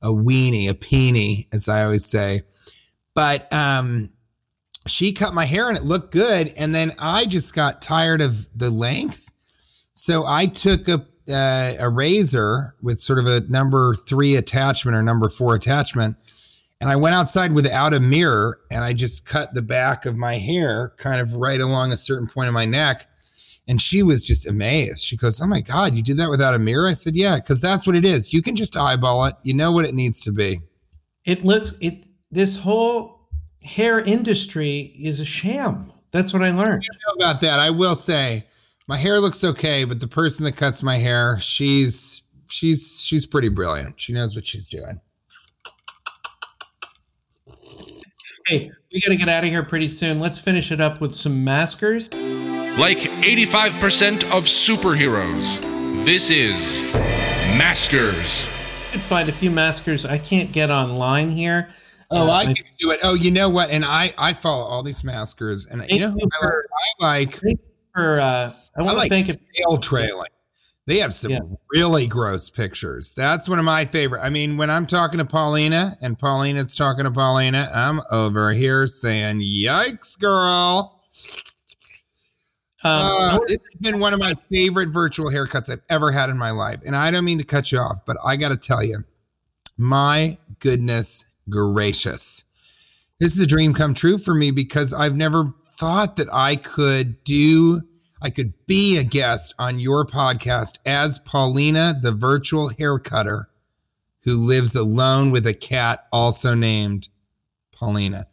a weenie, a peenie, as I always say. But um, she cut my hair and it looked good. And then I just got tired of the length. So I took a, uh, a razor with sort of a number three attachment or number four attachment. And I went outside without a mirror and I just cut the back of my hair kind of right along a certain point of my neck. And she was just amazed. She goes, Oh my God, you did that without a mirror? I said, Yeah, because that's what it is. You can just eyeball it. You know what it needs to be. It looks it this whole hair industry is a sham. That's what I learned. I know about that. I will say my hair looks okay, but the person that cuts my hair, she's she's she's pretty brilliant. She knows what she's doing. Hey, we got to get out of here pretty soon. Let's finish it up with some maskers. Like 85% of superheroes, this is Maskers. You could find a few maskers. I can't get online here. Oh, Uh, I my- can do it. Oh, you know what? And I I follow all these maskers, and you know who I like? I like for uh, I want like to thank tail trailing. They have some Yeah. really gross pictures. That's one of my favorite. I mean, when I'm talking to Paulina and Paulina's talking to Paulina, I'm over here saying, "Yikes, girl!" Um, Uh, it's been one of my favorite virtual haircuts I've ever had in my life. And I don't mean to cut you off, but I got to tell you, my goodness gracious. This is a dream come true for me because I've never thought that I could do, I could be a guest on your podcast as Paulina, the virtual hair cutter who lives alone with a cat also named Paulina.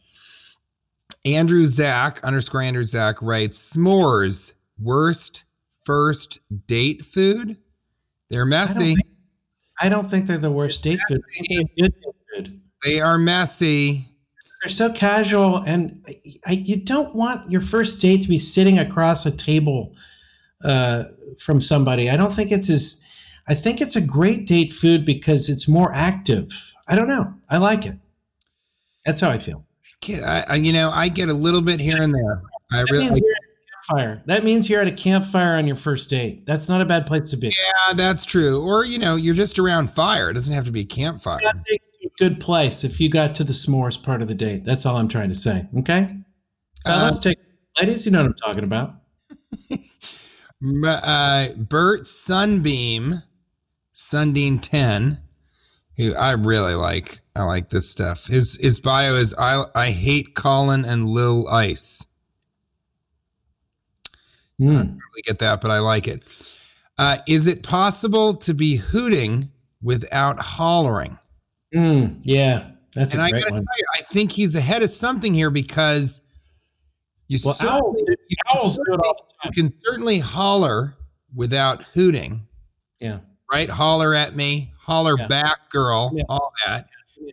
Andrew Zach underscore Andrew Zach writes s'mores worst first date food. They're messy. think- I don't think they're the worst date food. I think they're good date food. They are messy. They're so casual, and I, I, you don't want your first date to be sitting across a table uh, from somebody. I don't think it's as. I think it's a great date food because it's more active. I don't know. I like it. That's how I feel. Kid, I, I, you know, I get a little bit here and there. I That really, means you're at a campfire. That means you're at a campfire on your first date. That's not a bad place to be. yeah, that's true. Or you know, you're just around fire. It doesn't have to be a campfire. That takes you to a good place if you got to the s'mores part of the date. That's all I'm trying to say. Okay. Uh, Uh, let's take ladies. You know what I'm talking about. *laughs* Uh, Bert Sunbeam, Sundine Ten, who I really like. I like this stuff. His his bio is I I hate Colin and Lil Ice. I Mm. don't really get that, but I like it. Uh, is it possible to be hooting without hollering? Mm, yeah, that's and a I great tell one. you, I think he's ahead of something here because you, Well, certainly, owls, you, can owls do certainly, you can certainly holler without hooting, Yeah, right? Holler at me, holler Yeah. back, girl, Yeah. all that.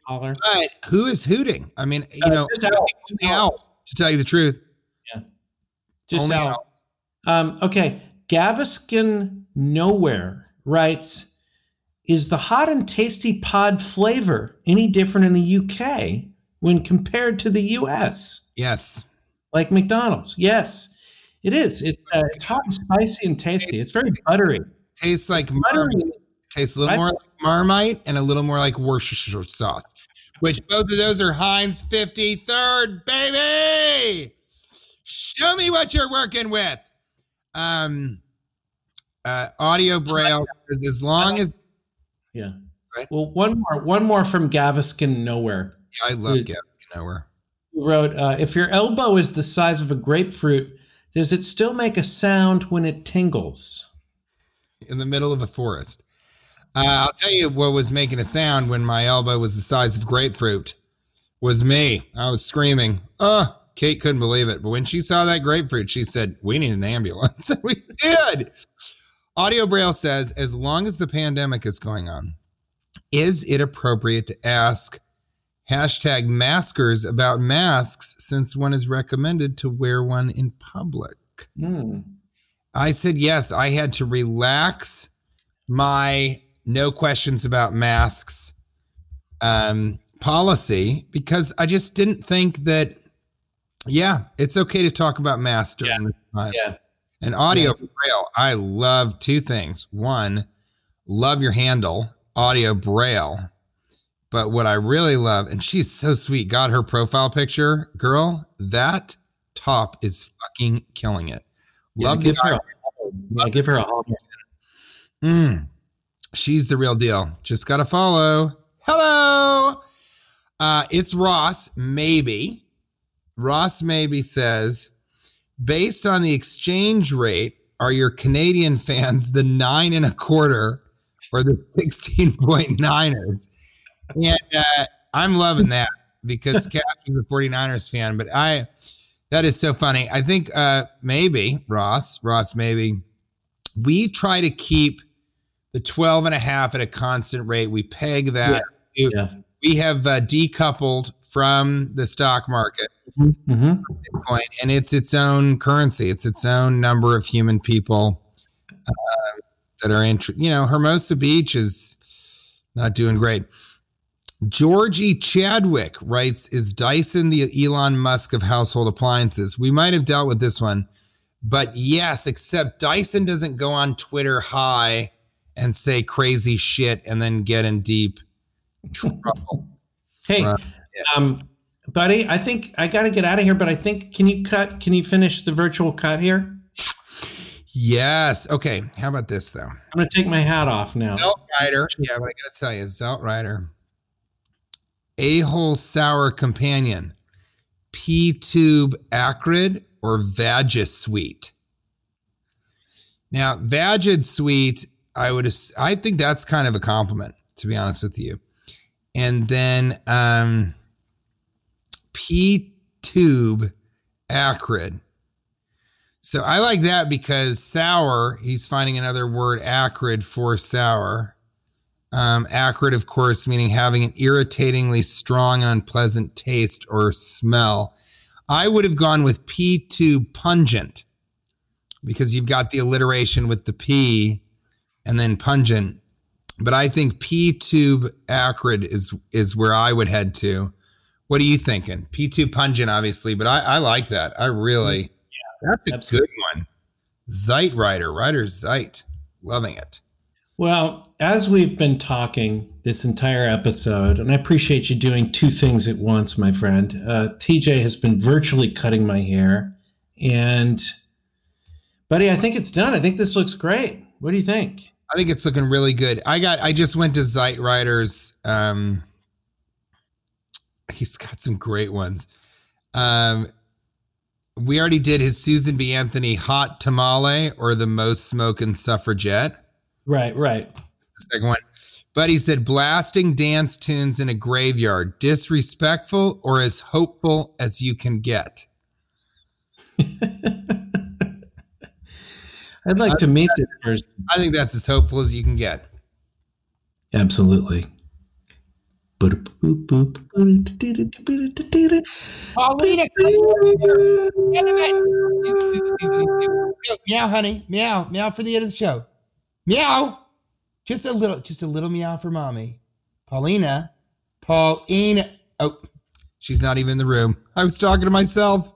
holler. But who is hooting? I mean, you Uh, know, just owls. owls, to tell you the truth. Yeah. Just Only owls. Um, okay, Gaviscon Nowhere writes: Is the hot and tasty pod flavor any different in the UK when compared to the US? Yes. Like McDonald's? Yes, it is. It's uh, it's hot and spicy and tasty. It's very buttery. Tastes like Buttery. Marmite. Tastes a little I- more like Marmite and a little more like Worcestershire sauce, which both of those are Heinz 53rd, baby. Show me what you're working with. Um, uh, audio braille, as long as Yeah. Right. Well, one more, one more from Gaviscon Nowhere. Yeah, I love. Gavin Nowhere. who wrote, uh, "If your elbow is the size of a grapefruit, does it still make a sound when it tingles?" in the middle of a forest. Uh, I'll tell you what was making a sound when my elbow was the size of grapefruit was me. I was screaming. Oh, Kate couldn't believe it. But when she saw that grapefruit, she said, We need an ambulance. *laughs* We did. Audio Braille says, as long as the pandemic is going on, is it appropriate to ask hashtag maskers about masks since one is recommended to wear one in public? Hmm. I said yes. I had to relax my no questions about masks um, policy because I just didn't think that. Yeah, it's okay to talk about masks during this time. Yeah. And audio Yeah. braille, I love two things. One, love your handle, audio braille. But what I really love, and she's so sweet, got her profile picture, girl. That top is fucking killing it. Yeah, Love give the her a, yeah, give her a hug. Mm, she's the real deal. Just got to follow. Hello. Uh, it's Ross, maybe. Ross maybe says, based on the exchange rate, are your Canadian fans the nine and a quarter or the 16.9ers? And uh, I'm loving that because *laughs* Cap is a 49ers fan, but I, that is so funny. I think uh, maybe Ross, Ross, maybe we try to keep the 12 and a half at a constant rate. We peg that. Yeah. We have uh, decoupled from the stock market Mm-hmm. Bitcoin, and it's its own currency. It's its own number of human people uh, that are in. You know, Hermosa Beach is not doing great. Georgie Chadwick writes, "Is Dyson the Elon Musk of household appliances?" We might have dealt with this one, but yes, except Dyson doesn't go on Twitter high and say crazy shit and then get in deep *laughs* trouble. Hey. Um, buddy, I think I got to get out of here, but I think can you cut? Can you finish the virtual cut here? Yes. Okay. How about this though? I'm gonna take my hat off now. Zeit Rider. Yeah, but I gotta tell you, Zeit Rider. A hole sour companion. P tube acrid or Vagis sweet. Now, Vagid sweet, I would I think that's kind of a compliment, to be honest with you. And then um P tube acrid. So I like that because sour, he's finding another word acrid for sour. Um, acrid, of course, meaning having an irritatingly strong and unpleasant taste or smell. I would have gone with P2 pungent because you've got the alliteration with the P and then pungent. But I think P tube acrid is is where I would head to. What are you thinking? P2 pungent, obviously, but I, I like that. I really, yeah, that's a absolutely. good one. Zeit Rider, Rider Zeit, loving it. Well, as we've been talking this entire episode, and I appreciate you doing two things at once, my friend. Uh, TJ has been virtually cutting my hair, and buddy, I think it's done. I think this looks great. What do you think? I think it's looking really good. I got, I just went to Zeit Rider's. Um, *laughs* he's got some great ones. Um, we already did his Susan B. Anthony hot tamale or the most smoking suffragette. Right, right. the second one. But he said blasting dance tunes in a graveyard, disrespectful or as hopeful as you can get. *laughs* I'd like to meet this person. I think that's as hopeful as you can get. Absolutely. Paulina, meow, honey, meow, meow for the end of the show. Meow, just a little, just a little meow for mommy. Paulina, Paulina. Oh, she's not even in the room. I was talking to myself.